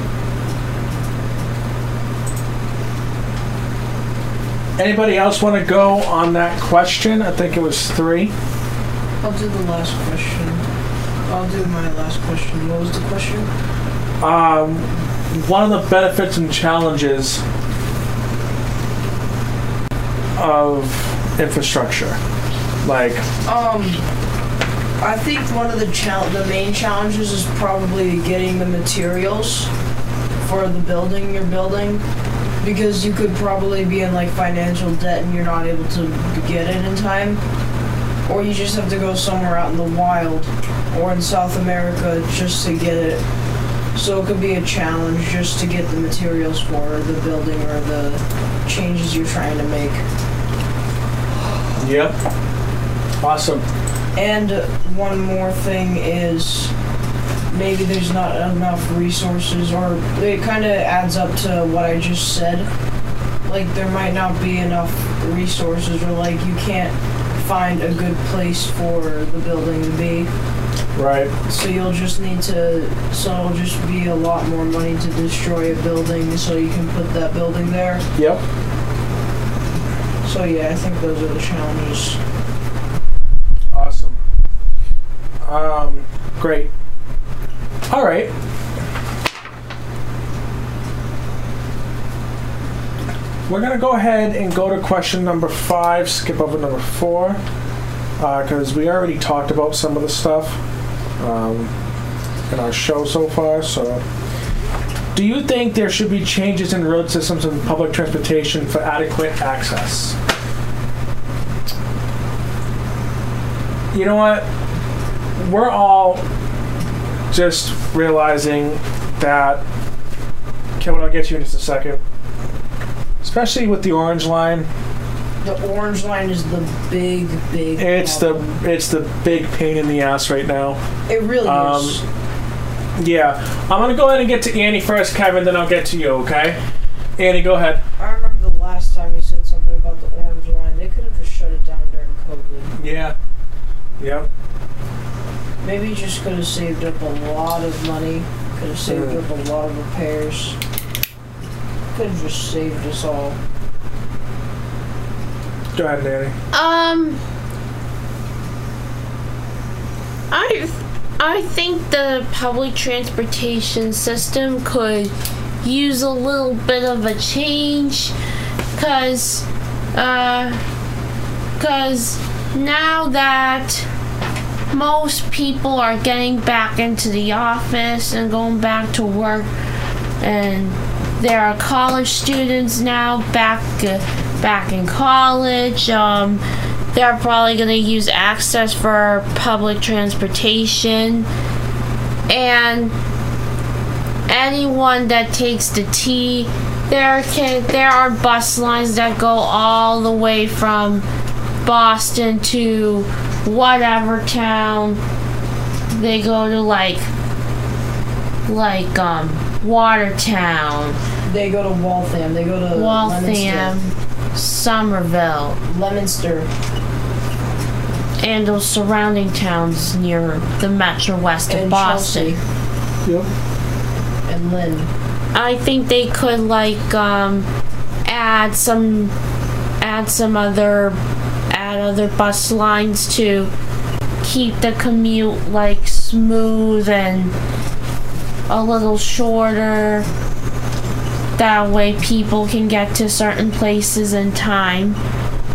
Anybody else want to go on that question? I think it was three. I'll do the last question. I'll do my last question. What was the question? Um, one of the benefits and challenges of infrastructure, like Um, I think one of the chal- the main challenges is probably getting the materials for the building you're building, because you could probably be in like financial debt and you're not able to get it in time, or you just have to go somewhere out in the wild or in South America just to get it. So it could be a challenge just to get the materials for the building or the changes you're trying to make. Yep. Awesome. And one more thing is maybe there's not enough resources, or it kind of adds up to what I just said. Like, there might not be enough resources, or like, you can't find a good place for the building to be. Right. So you'll just need to, so it'll just be a lot more money to destroy a building so you can put that building there. Yep. So yeah, I think those are the challenges. Awesome. Um, great. All right. We're gonna go ahead and go to question number five. Skip over number four because we already talked about some of the stuff um, in our show so far. So, do you think there should be changes in road systems and public transportation for adequate access? You know what? We're all just realizing that. Kevin, I'll get you in just a second. Especially with the orange line, The orange line is the big, big. it's the it's the big pain in the ass right now. It really Um, is. Yeah, I'm gonna go ahead and get to Annie first, Kevin. Then I'll get to you. Okay. Annie, go ahead. I remember the last time you said something about the orange line. They could have just shut it down during COVID. Yeah. Yep. Maybe you just could have saved up a lot of money. Could have saved Mm. up a lot of repairs. Could have just saved us all. Go ahead, Annie. Um, I I think the public transportation system could use a little bit of a change, cause, uh, cause now that most people are getting back into the office and going back to work. And there are college students now back uh, back in college. Um, they're probably going to use access for public transportation. And anyone that takes the T there can there are bus lines that go all the way from Boston to whatever town they go to like like um Watertown They go to Waltham. They go to Waltham Somerville Leominster and those surrounding towns near the metro west of And Boston Yep. and Lynn. I think they could like um add some add some other add other bus lines to keep the commute like smooth and a little shorter. That way people can get to certain places in time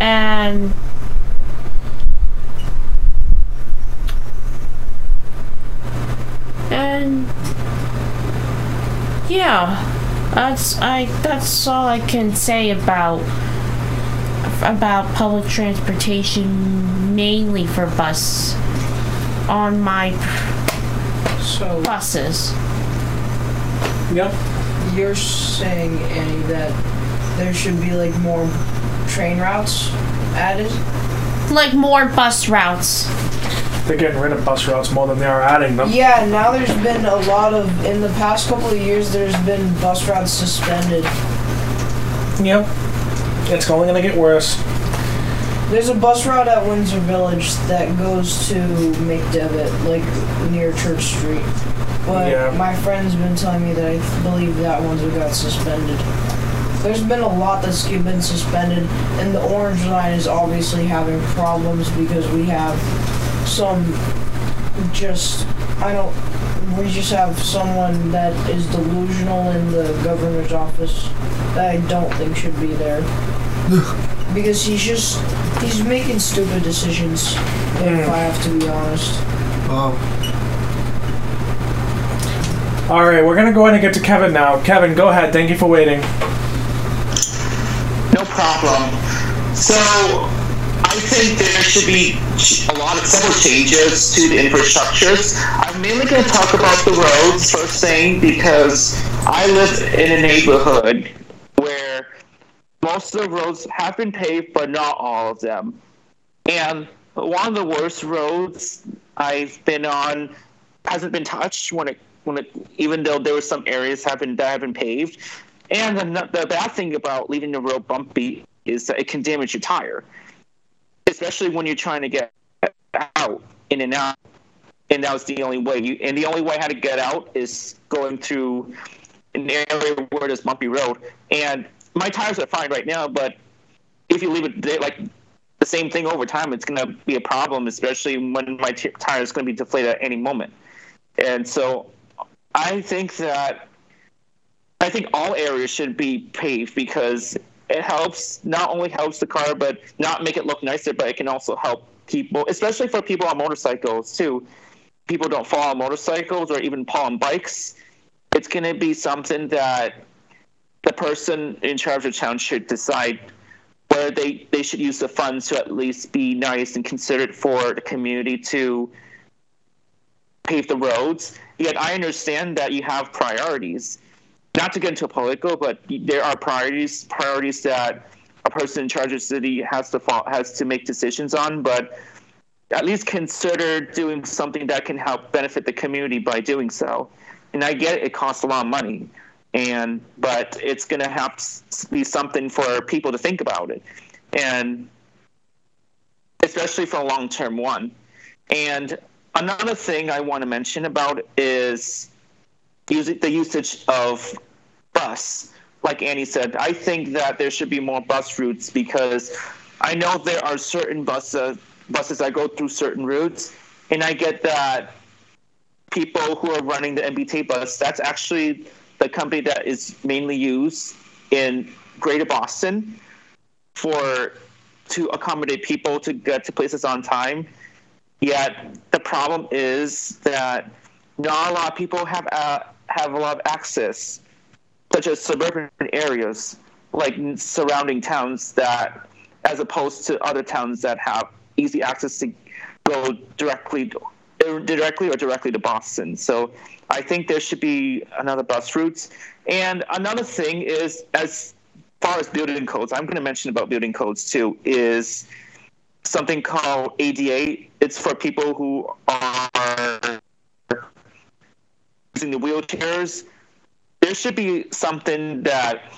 and and yeah, that's I. That's all I can say about about public transportation, mainly for bus on my So buses. Yep. you're saying, Annie, that there should be like more train routes added? Like more bus routes. They're getting rid of bus routes more than they are adding them. Yeah, now there's been a lot of in the past couple of years. There's been bus routes suspended. Yep. It's only gonna get worse. There's a bus route at Windsor Village that goes to McDevitt, like near Church Street. But Yeah. my friend's been telling me that I believe that one's got suspended. There's been a lot that's been suspended, and the Orange Line is obviously having problems because we have some just I don't. We just have someone that is delusional in the governor's office that I don't think should be there because he's just he's making stupid decisions. If I have to be honest. Oh. All right, we're gonna go ahead and get to Kevin now. Kevin, go ahead. Thank you for waiting. No problem. So, I think there should be a lot of several changes to the infrastructures. I'm mainly going to talk about the roads first thing because I live in a neighborhood where most of the roads have been paved, but not all of them. And one of the worst roads I've been on hasn't been touched when it when it even though there were some areas have been that have been paved. And the, the bad thing about leaving the road bumpy is that it can damage your tire, especially when you're trying to get out in and out. And that was the only way. You, and the only way how to get out is going through an area where there's bumpy road. And my tires are fine right now, but if you leave it like the same thing over time, it's going to be a problem, especially when my t- tire is going to be deflated at any moment. And so I think that I think all areas should be paved because it helps not only helps the car but not make it look nicer, but it can also help people, especially for people on motorcycles too. People don't fall on motorcycles or even fall on bikes. It's going to be something that the person in charge of town should decide where they, they should use the funds to at least be nice and considerate for the community to pave the roads. Yet I understand that you have priorities. Not to get into political, but there are priorities priorities that a person in charge of the city has to fall, has to make decisions on. But at least consider doing something that can help benefit the community by doing so. And I get it, it costs a lot of money, and but it's going to have to be something for people to think about it, and especially for a long term one. And another thing I want to mention about is using the usage of bus. Like Annie said, I think that there should be more bus routes because I know there are certain buses buses that go through certain routes, and I get that people who are running the MBT bus, that's actually the company that is mainly used in Greater Boston for to accommodate people to get to places on time. Yet the problem is that not a lot of people have uh, have a lot of access, such as suburban areas like surrounding towns that, as opposed to other towns that have easy access to go directly directly or directly to Boston. So I think there should be another bus routes. And another thing is, as far as building codes, I'm going to mention about building codes too, is something called ADA. It's for people who are using the wheelchairs. There should be something that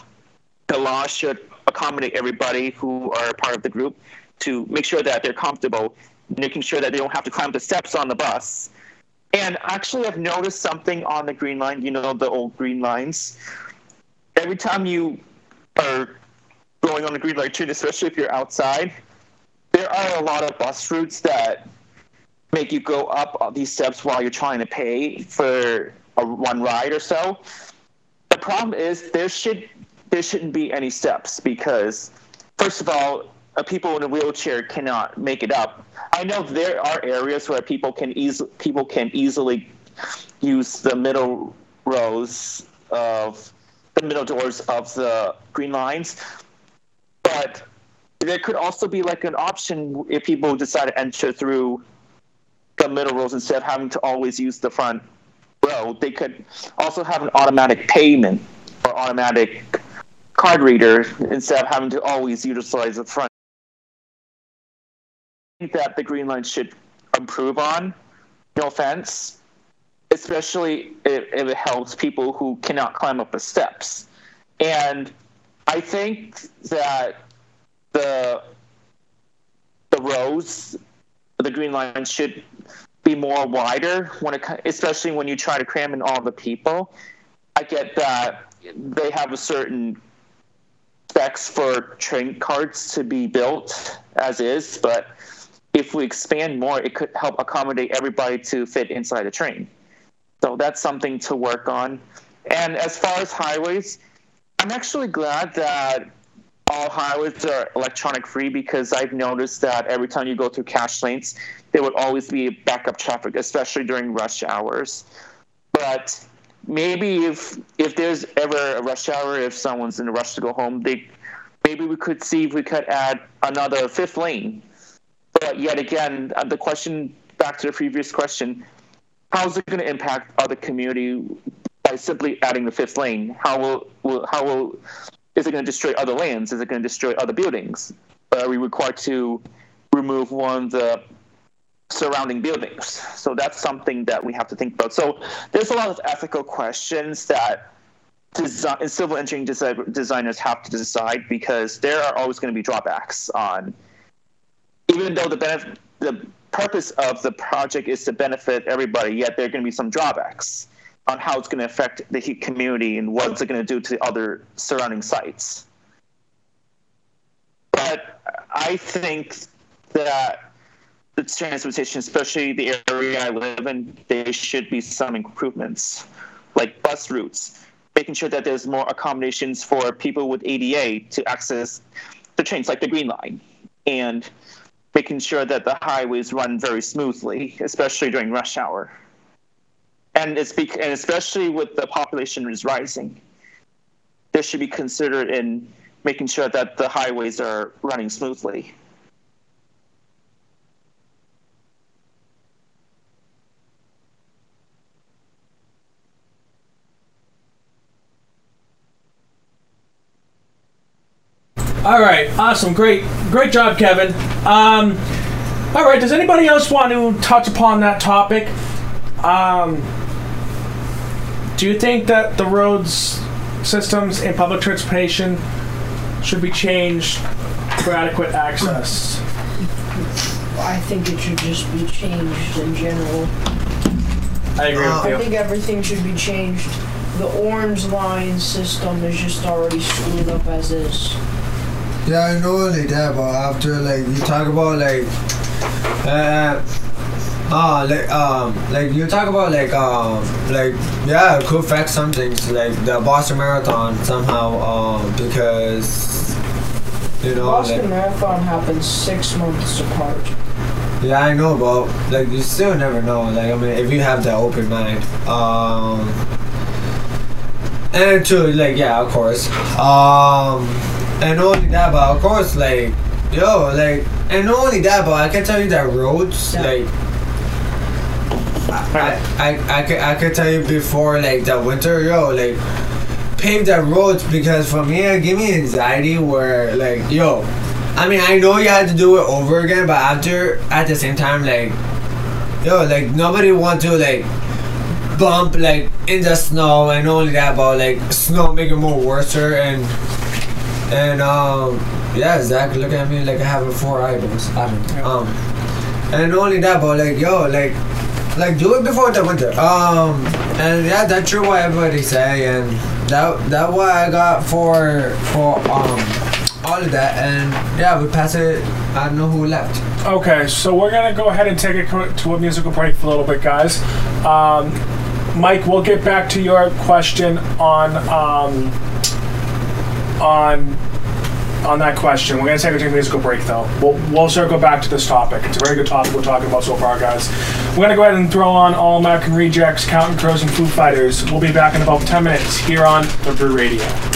the law should accommodate everybody who are part of the group to make sure that they're comfortable, making sure that they don't have to climb the steps on the bus. And actually, I've noticed something on the green line, you know, the old green lines. Every time you are going on the green light train, especially if you're outside, there are a lot of bus routes that make you go up these steps while you're trying to pay for a one ride or so. The problem is there should there shouldn't be any steps because first of all, Uh, people in a wheelchair cannot make it up. I know there are areas where people can easily people can easily use the middle rows of the middle doors of the green lines, but there could also be like an option if people decide to enter through the middle rows instead of having to always use the front row. They could also have an automatic payment or automatic card reader instead of having to always utilize the front. That the green line should improve on. No offense, especially if, if it helps people who cannot climb up the steps. And I think that the the rows, the green line should be more wider when it, especially when you try to cram in all the people. I get that they have a certain specs for train carts to be built as is, but if we expand more, it could help accommodate everybody to fit inside a train. So that's something to work on. And as far as highways, I'm actually glad that all highways are electronic free because I've noticed that every time you go through cash lanes, there would always be backup traffic, especially during rush hours. But maybe if if there's ever a rush hour, if someone's in a rush to go home, they maybe we could see if we could add another fifth lane. But yet again, uh, the question back to the previous question: How is it going to impact other community by simply adding the fifth lane? How will, will how will is it going to destroy other lands? Is it going to destroy other buildings? Are we required to remove one of the surrounding buildings? So that's something that we have to think about. So there's a lot of ethical questions that design, civil engineering desi- designers have to decide because there are always going to be drawbacks on, even though the the purpose of the project is to benefit everybody, yet there are going to be some drawbacks on how it's going to affect the he- community and what's it going to do to the other surrounding sites. But I think that the transportation, especially the area I live in, there should be some improvements, like bus routes, making sure that there's more accommodations for people with ADA to access the trains, like the Green Line, and making sure that the highways run very smoothly, especially during rush hour and it's and especially with the population is rising, this should be considered in making sure that the highways are running smoothly. All right, awesome, great, great job, Kevin. Um, all right, does anybody else want to touch upon that topic? Um, do you think that the roads systems and public transportation should be changed for adequate access. I think it should just be changed in general. I agree with you. I think everything should be changed. The orange line system is just already screwed up as is. Yeah, I know only that, but after like you talk about like, uh, oh, like um, like you talk about like um, like yeah, it could affect some things like the Boston Marathon somehow um because you know Boston like, Marathon happens six months apart. yeah I know, but like you still never know. Like I mean, if you have that open mind, um, and to like yeah, of course, um, and not only that, but of course, like yo, like, and not only that, but I can tell you that roads, like. I, I, I, could, I could tell you before like the winter yo like pave the roads because for me it give me anxiety where like yo I mean I know you had to do it over again but after at the same time like yo like nobody want to like bump like in the snow and not only that but like snow make it more worse and and um yeah Zach look at me like I have four eyeballs I don't know um and not only that but like yo like like do it before the winter. Um, and yeah, that's true what everybody say, and that that what I got for for um all of that, and yeah, we pass it. I don't know who left. Okay, so we're gonna go ahead and take it to a musical break for a little bit, guys. Um, Mike, we'll get back to your question on um, on on that question. We're gonna take a musical break though. We'll we'll circle back to this topic. It's a very good topic we're talking about so far, guys. We're gonna go ahead and throw on All American Rejects, Counting Crows, and Foo Fighters. We'll be back in about ten minutes here on the Brew Radio.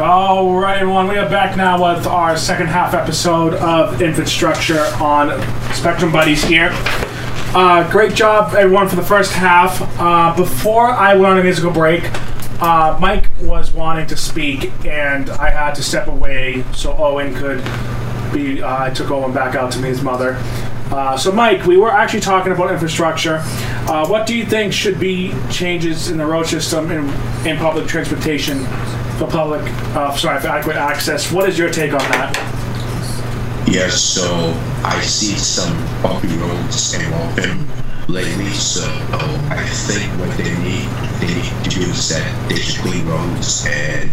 All right, everyone. We are back now with our second half episode of infrastructure on Spectrum Buddies here. Uh, great job, everyone, for the first half. Uh, before I went on a musical break, uh, Mike was wanting to speak, and I had to step away so Owen could be. Uh, I took Owen back out to meet his mother. Uh, so, Mike, we were actually talking about infrastructure. Uh, what do you think should be changes in the road system in, in public transportation for public, uh, sorry, for adequate access? What is your take on that? Yes, so I see some bumpy roads in open lately, so I think what they need, they need to do is that they should clean roads and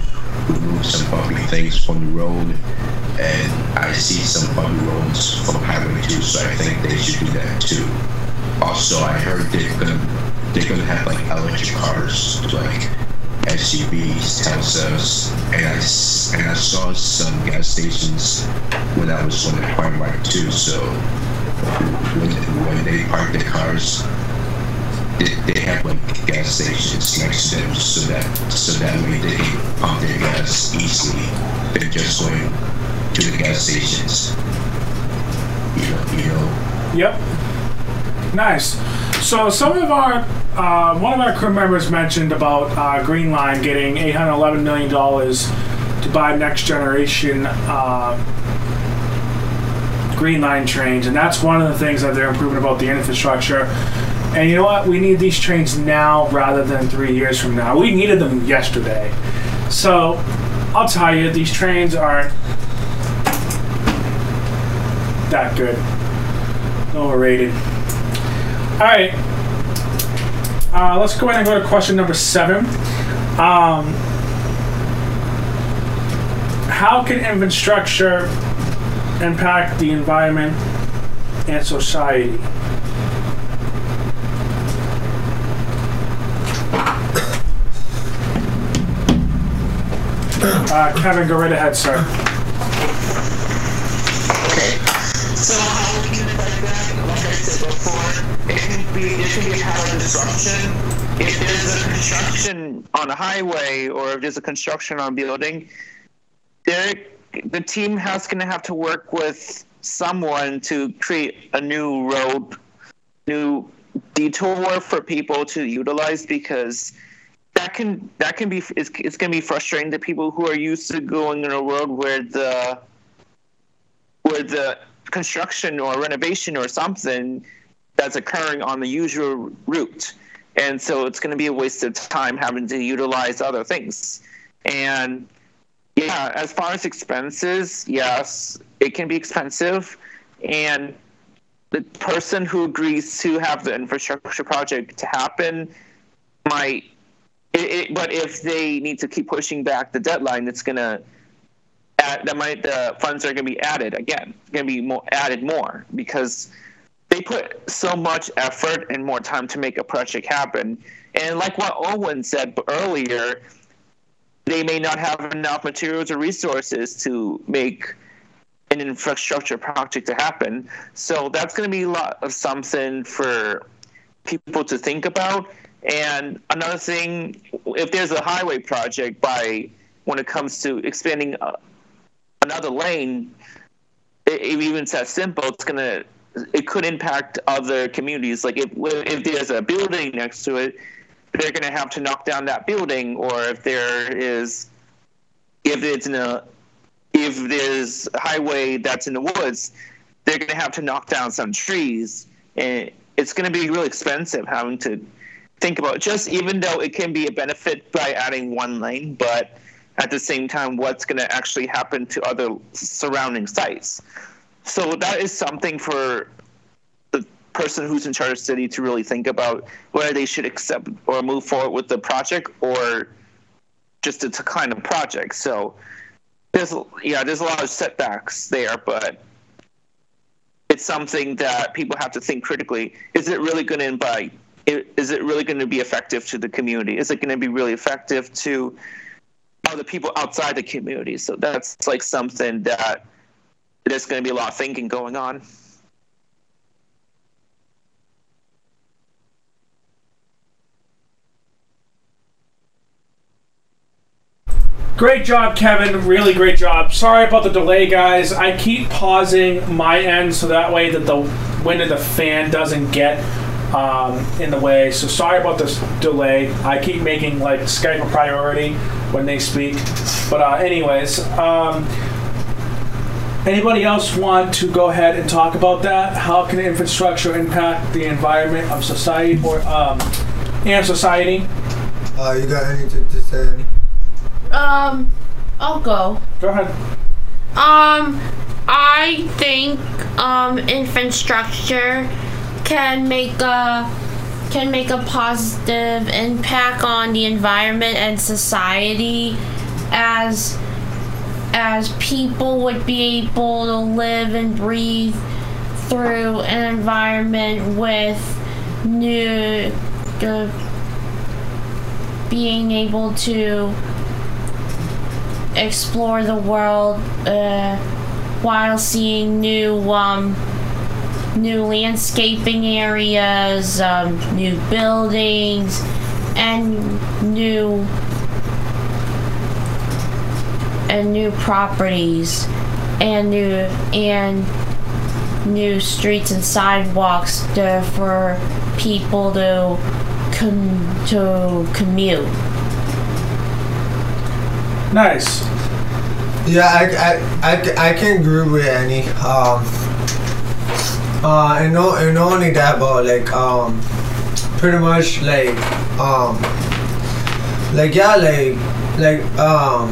remove some bumpy things from the road. And I see some bumpy roads from Highway 2, so I think they should do that too. Also, I heard they're gonna they're gonna have like electric cars, like SUVs, Teslas, and I and I saw some gas stations when I was on the Prime Ride too. So when when they park their cars, they, they have like gas stations next to them, so that so that way they can pump their gas easily. They're just going to the gas stations. You know, you know. Yep. Nice. So some of our, uh, one of our crew members mentioned about uh, Green Line getting 811 million dollars to buy next generation uh, Green Line trains, and that's one of the things that they're improving about the infrastructure. And you know what? We need these trains now rather than three years from now. We needed them yesterday. So I'll tell you, these trains aren't that good. Overrated. All right. Uh, let's go ahead and go to question number seven. Um, how can infrastructure impact the environment and society? Uh, Kevin, go right ahead, sir. So before, it can be it can be a power disruption. If there's a construction on a highway or if there's a construction on a building, there the team has gonna have to work with someone to create a new road, new detour for people to utilize because that can that can be it's, it's going to be frustrating to people who are used to going in a road where the where the construction or renovation or something that's occurring on the usual route and so it's going to be a waste of time having to utilize other things and yeah as far as expenses yes it can be expensive and the person who agrees to have the infrastructure project to happen might it, it, but if they need to keep pushing back the deadline, it's gonna add, that might the funds are gonna be added again. Gonna be more added more because they put so much effort and more time to make a project happen. And like what Owen said earlier, they may not have enough materials or resources to make an infrastructure project to happen. So that's going to be a lot of something for people to think about. And another thing, if there's a highway project by when it comes to expanding uh, another lane, it, it even says simple, it's gonna it could impact other communities. Like if if there's a building next to it, they're gonna have to knock down that building, or if there is if it's in a if there's a highway that's in the woods, they're gonna have to knock down some trees, and it's gonna be really expensive having to think about just even though it can be a benefit by adding one lane, but at the same time, what's going to actually happen to other surrounding sites. So that is something for the person who's in charge of city to really think about whether they should accept or move forward with the project or just it's a kind of project. So there's yeah, there's a lot of setbacks there, but it's something that people have to think critically. Is it really going to invite? Is it really going to be effective to the community? Is it going to be really effective to other people outside the community? So that's like something that there's going to be a lot of thinking going on. Great job, Kevin. Really great job. Sorry about the delay, guys. I keep pausing my end so that way that the wind of the fan doesn't get um, in the way. So sorry about this delay. I keep making like Skype a priority when they speak. But uh, anyways, um, anybody else want to go ahead and talk about that? How can infrastructure impact the environment of society or um, and society? Uh, you got anything to say? Um, I'll go. Go ahead. Um, I think um infrastructure can make a can make a positive impact on the environment and society as as people would be able to live and breathe through an environment with new uh, being able to explore the world uh, while seeing new um, new landscaping areas, um, new buildings, and new and new properties, and new and new streets and sidewalks to, for people to com- to commute. Nice. Yeah, I, I, I, I can agree with Annie. Um, uh, and no, and not only that, but like, um, pretty much like, um, like yeah, like, like, um,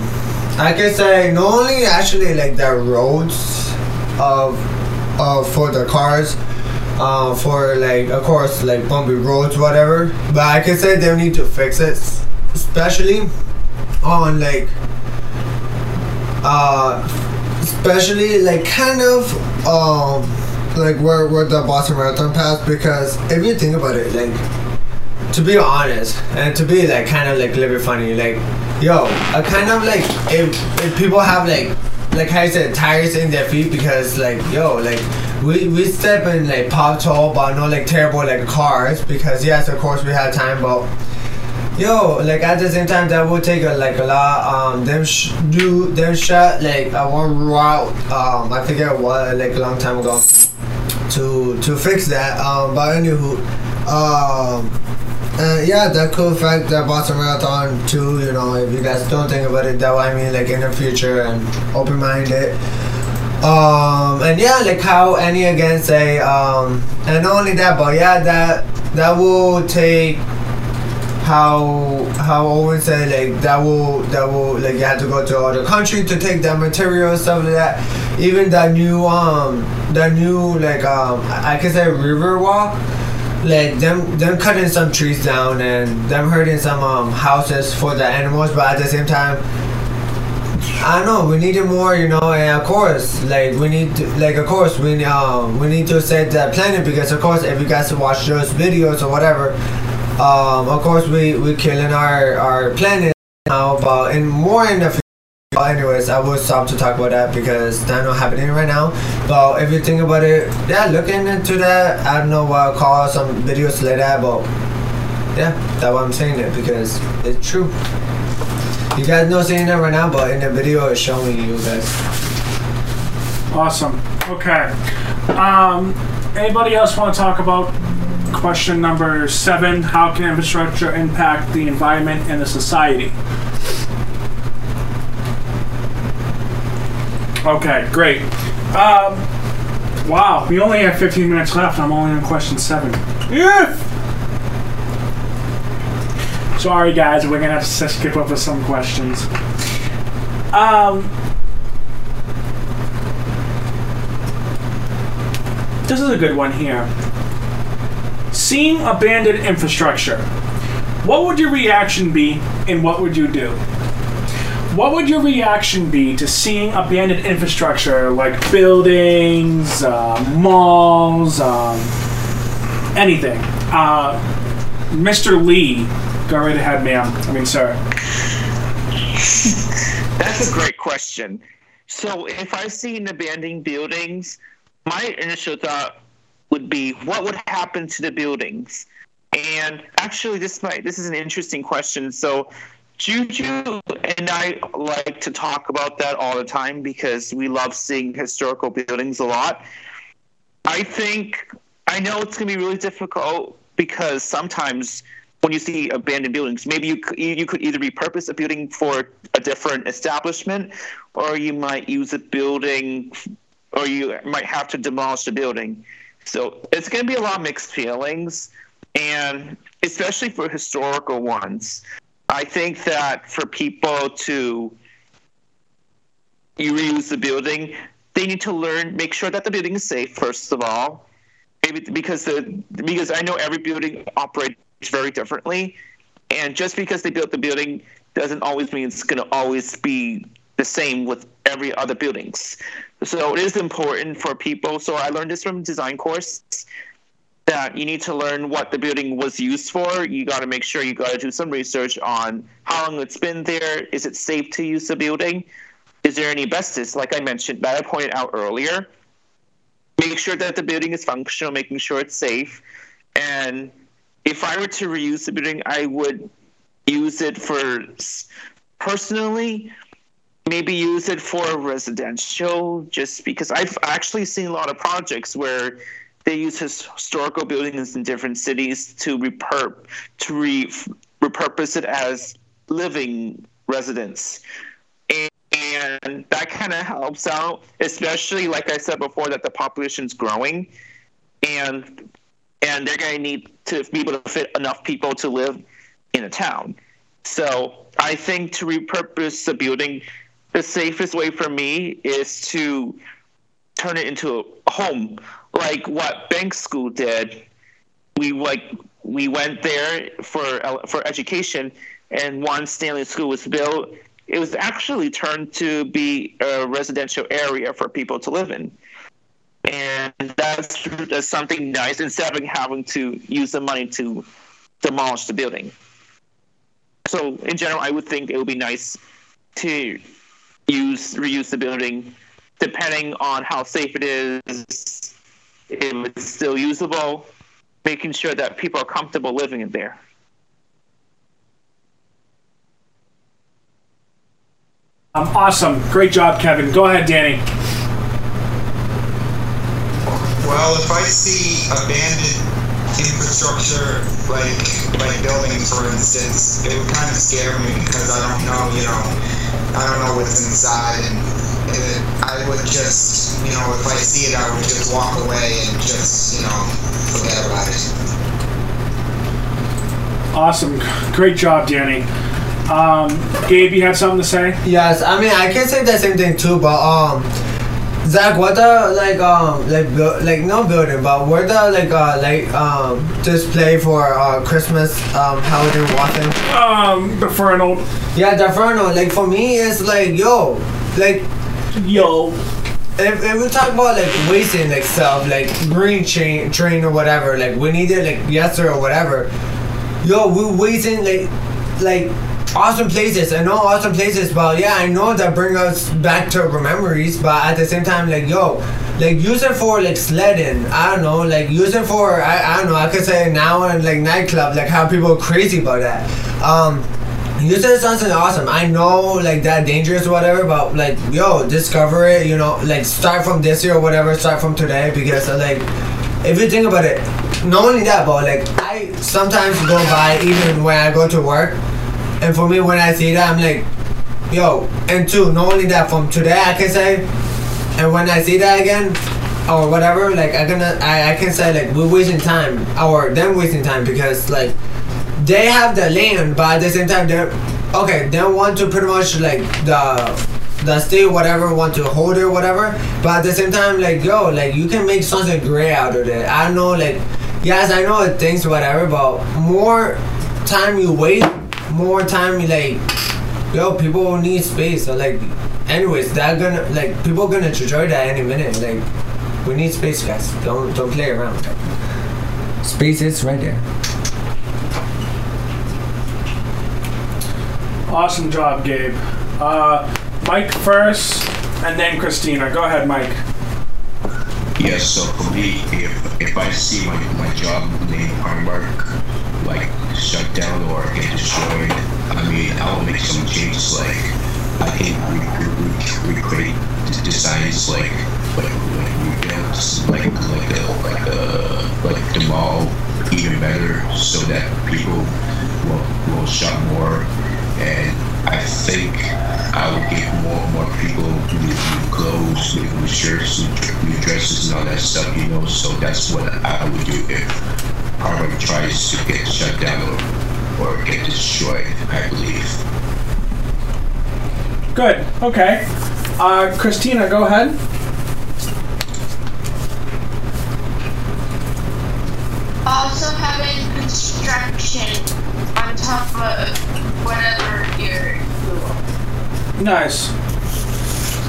I can say not only actually like the roads of, for the cars, uh, for like of course like bumpy roads, whatever. But I can say they need to fix it, especially on like uh especially like kind of um like where where the Boston Marathon passed because if you think about it like to be honest and to be like kind of like a little bit funny like yo I kind of like if if people have like like how I said tires in their feet because like yo like we we step in like pop tall but not like terrible like cars because yes of course we have time but Yo, like at the same time, that would take a, like a lot. Um, them sh- do them shot like a one route. Um, I forget what like a long time ago to to fix that. Um, but anywho, um, uh, yeah, that could affect the Boston Marathon too. You know, if you guys don't think about it that way, I mean, like in the future and open minded. Um, and yeah, like how any again say, um, and not only that, but yeah, that that will take how how Owen said like that will that will like you have to go to other country to take that material and stuff like that. Even that new um that new like um I can say river walk like them them cutting some trees down and them hurting some um houses for the animals but at the same time I don't know. We need it more, you know, and of course, like we need, to, like of course, we um we need to save that planet because of course, if you guys watch those videos or whatever, um, of course, we we killing our our planet now, but in more in the future. But anyways, I will stop to talk about that because that's not happening right now. But if you think about it, yeah, looking into that, I don't know what I'll call some videos that, but yeah, that's why I'm saying it because it's true. You guys not seeing that right now, but in the video it's showing you guys. Awesome. Okay. Um, anybody else want to talk about question number seven? How can infrastructure impact the environment and the society? Okay, great. Um, wow, we only have 15 minutes left. I'm only on question seven. Yeah. Sorry, guys, we're gonna have to skip over some questions. Um, this is a good one here. Seeing abandoned infrastructure, what would your reaction be, and what would you do? What would your reaction be to seeing abandoned infrastructure like buildings, uh, malls, um, anything? Uh, Mr. Lee, go right ahead, ma'am. I mean, sir. That's a great question. So, if I seen abandoned buildings, my initial thought would be, what would happen to the buildings? And actually, this might this is an interesting question. So, Juju and I like to talk about that all the time because we love seeing historical buildings a lot. I think I know it's going to be really difficult because sometimes when you see abandoned buildings, maybe you you could either repurpose a building for a different establishment, or you might use a building, or you might have to demolish the building. So it's going to be a lot of mixed feelings, and especially for historical ones. I think that for people to reuse the building, they need to learn, make sure that the building is safe first of all, maybe because the because I know every building operates very differently, and just because they built the building doesn't always mean it's going to always be the same with every other buildings. So it is important for people. So I learned this from design course that you need to learn what the building was used for. You got to make sure you got to do some research on how long it's been there. Is it safe to use the building? Is there any asbestos, like I mentioned, that I pointed out earlier? Make sure that the building is functional, making sure it's safe. And if I were to reuse the building, I would use it for personally, maybe use it for residential, just because I've actually seen a lot of projects where they use historical buildings in different cities to repurp to re, repurpose it as living residence. And that kind of helps out especially like i said before that the population's growing. And and they're going to need to be able to fit enough people to live in a town. So i think to repurpose the building the safest way for me is to turn it into a home like what bank school did we like we went there for uh, for education and once stanley school was built. It was actually turned to be a residential area for people to live in. And that's, that's something nice instead of having to use the money to demolish the building. So in general i would think it would be nice to use reuse the building depending on how safe it is if it's still usable making sure that people are comfortable living in there Um, awesome. Great job, Kevin. Go ahead, Danny. Well, if I see abandoned infrastructure, like like buildings, for instance, it would kind of scare me because I don't know, you know, I don't know what's inside, and, and I would just, you know, if I see it, I would just walk away and just, you know, forget about it. Awesome. Great job, Danny. Um, Gabe, you had something to say? Yes, I mean I can say the same thing too, but um, Zach, what the like um like build like no building, but what the like uh like um display for uh Christmas um holiday walking? Um, the Fernald. Yeah, the Fernald. Like for me, it's like yo, like yo. If, if we talk about like wasting like stuff like green chain train or whatever, like we need it like yesterday or whatever. Yo, we wasting like like awesome places. I know awesome places, but yeah, I know that bring us back to our memories. But at the same time, like yo, like use it for like sledding. I don't know, like use it for I, I don't know. I could say now in like nightclub, like how people are crazy about that. Um, you said something awesome. I know like that dangerous or whatever, but like yo, discover it. You know, like start from this year or whatever. Start from today because like if you think about it, not only that, but like I sometimes go by even when I go to work, and for me when I see that I'm like, yo, and two, not only that, from today I can say, and when I see that again, or whatever, like I gonna I, I can say like we're wasting time or them wasting time because like they have the land, but at the same time they're okay. They want to pretty much like the the state whatever want to hold it whatever. But at the same time, like yo, like you can make something great out of it. I know like yes, I know it things whatever, but more time you wait, more time you like yo, people need space. So like anyways, they're gonna like people gonna enjoy that any minute. Like we need space guys. Don't don't play around. Space is right there. Awesome job, Gabe. Uh, Mike first, and then Christina. Go ahead, Mike. Yes, so for me, if, if I see my, my job name Primark like shut down or get destroyed, I mean, I'll make some changes like I can re- re- recreate designs like like like like like the like the like the mall even better so that people will will shop more and I think I will get more and more people new, new clothes, new, new shirts, new, new dresses, and all that stuff. You know, so that's what I would do if Harvard tries to get shut down or, or get destroyed. I believe. Good. Okay. Uh, Christina, go ahead. Also having construction on top of whatever. Nice.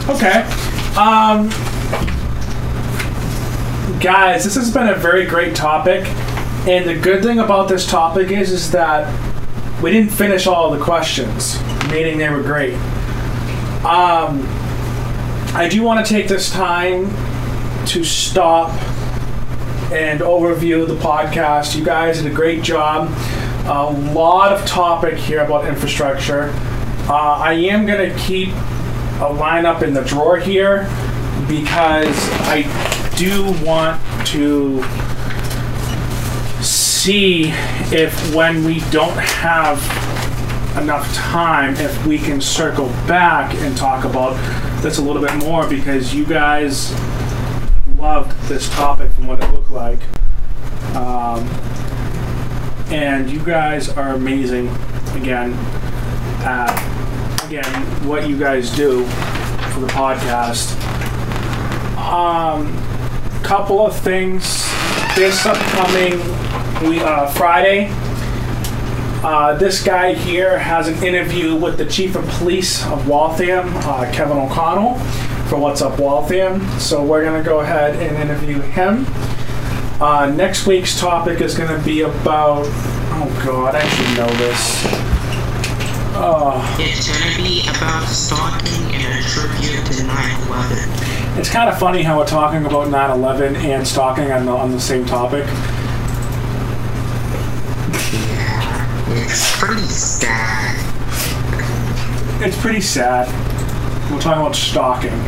Okay. Um, guys, this has been a very great topic, and the good thing about this topic is, is that we didn't finish all the questions, meaning they were great. Um, I do want to take this time to stop and overview the podcast. You guys did a great job. A lot of topic here about infrastructure. Uh, I am going to keep a lineup in the drawer here because I do want to see if when we don't have enough time if we can circle back and talk about this a little bit more because you guys loved this topic from what it looked like um, and you guys are amazing again at again what you guys do for the podcast um couple of things this upcoming we uh, friday uh, this guy here has an interview with the chief of police of Waltham, uh, Kevin O'Connell, for What's Up Waltham. So we're going to go ahead and interview him. Uh, next week's topic is going to be about. Oh God, I should know this. Oh. It's gonna be about stalking and a tribute to 9/11. It's kind of funny how we're talking about 9/11 and stalking on the on the same topic. It's pretty sad. It's pretty sad. We're talking about stalking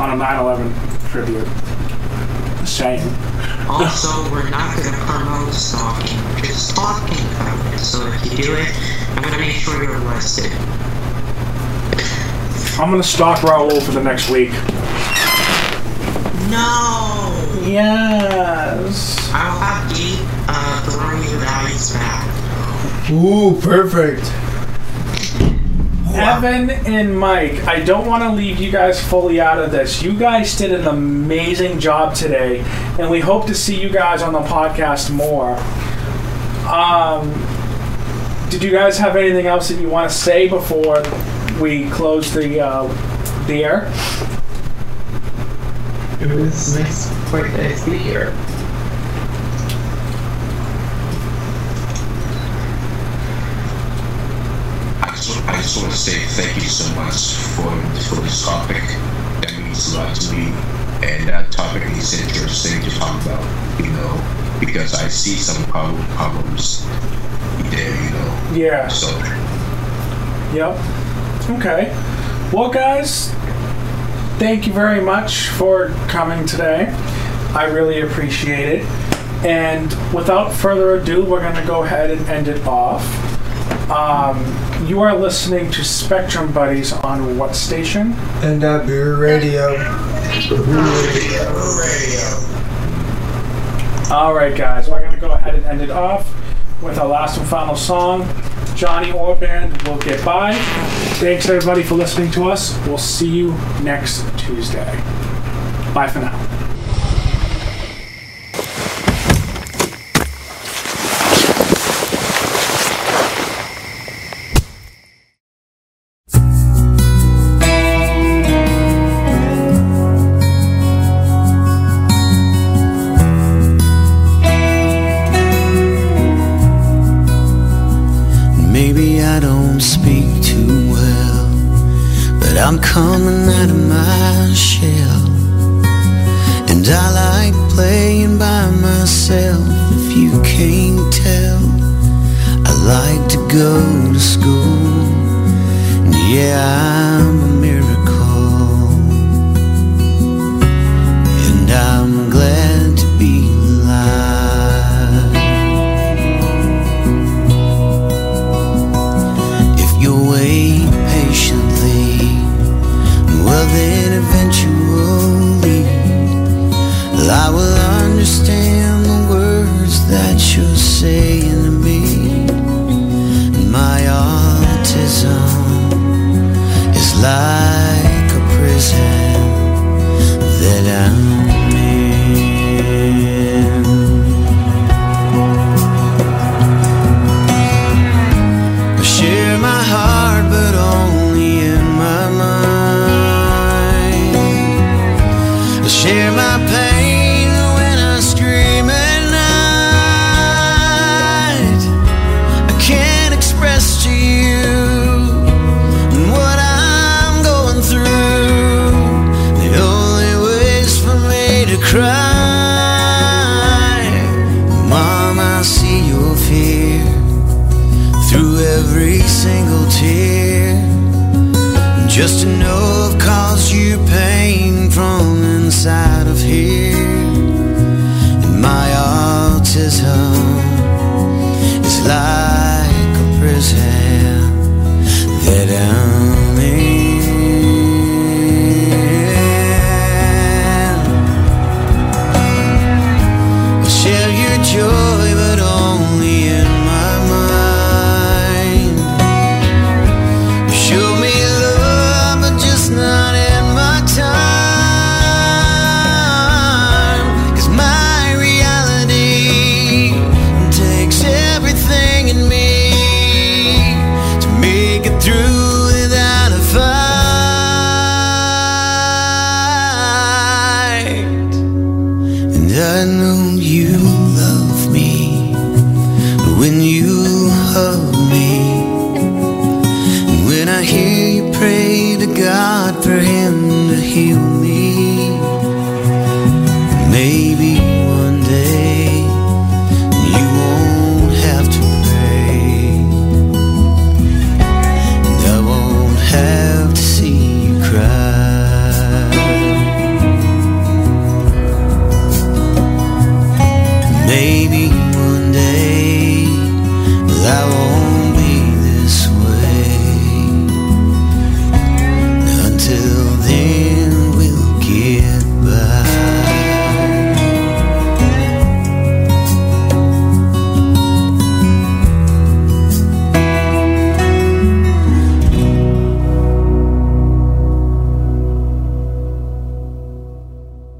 on a 9/11 tribute. Saying. Also, we're not gonna promote stalking. We're just talking about it. So if you do it, I'm gonna make sure you're arrested. I'm gonna stalk Raul for the next week. No. Yes. I'll have Deep uh, throw you guys back. Ooh, perfect. Evan and Mike, I don't want to leave you guys fully out of this. You guys did an amazing job today, and we hope to see you guys on the podcast more. Um, did you guys have anything else that you want to say before we close the uh, the air? It was nice, quite nice to be here. I just, I just want to say thank you so much for for this topic. That means a lot to me, and that topic is interesting to talk about. You know, because I see some problem, problems there. You know. Yeah. So Yep. Okay. Well, guys, thank you very much for coming today. I really appreciate it. And without further ado, we're going to go ahead and end it off. Um, you are listening to Spectrum Buddies on what station? And NW Radio. Radio. All right, guys, we're going to go ahead and end it off with our last and final song. Johnny Orband will get by. Thanks, everybody, for listening to us. We'll see you next Tuesday. Bye for now.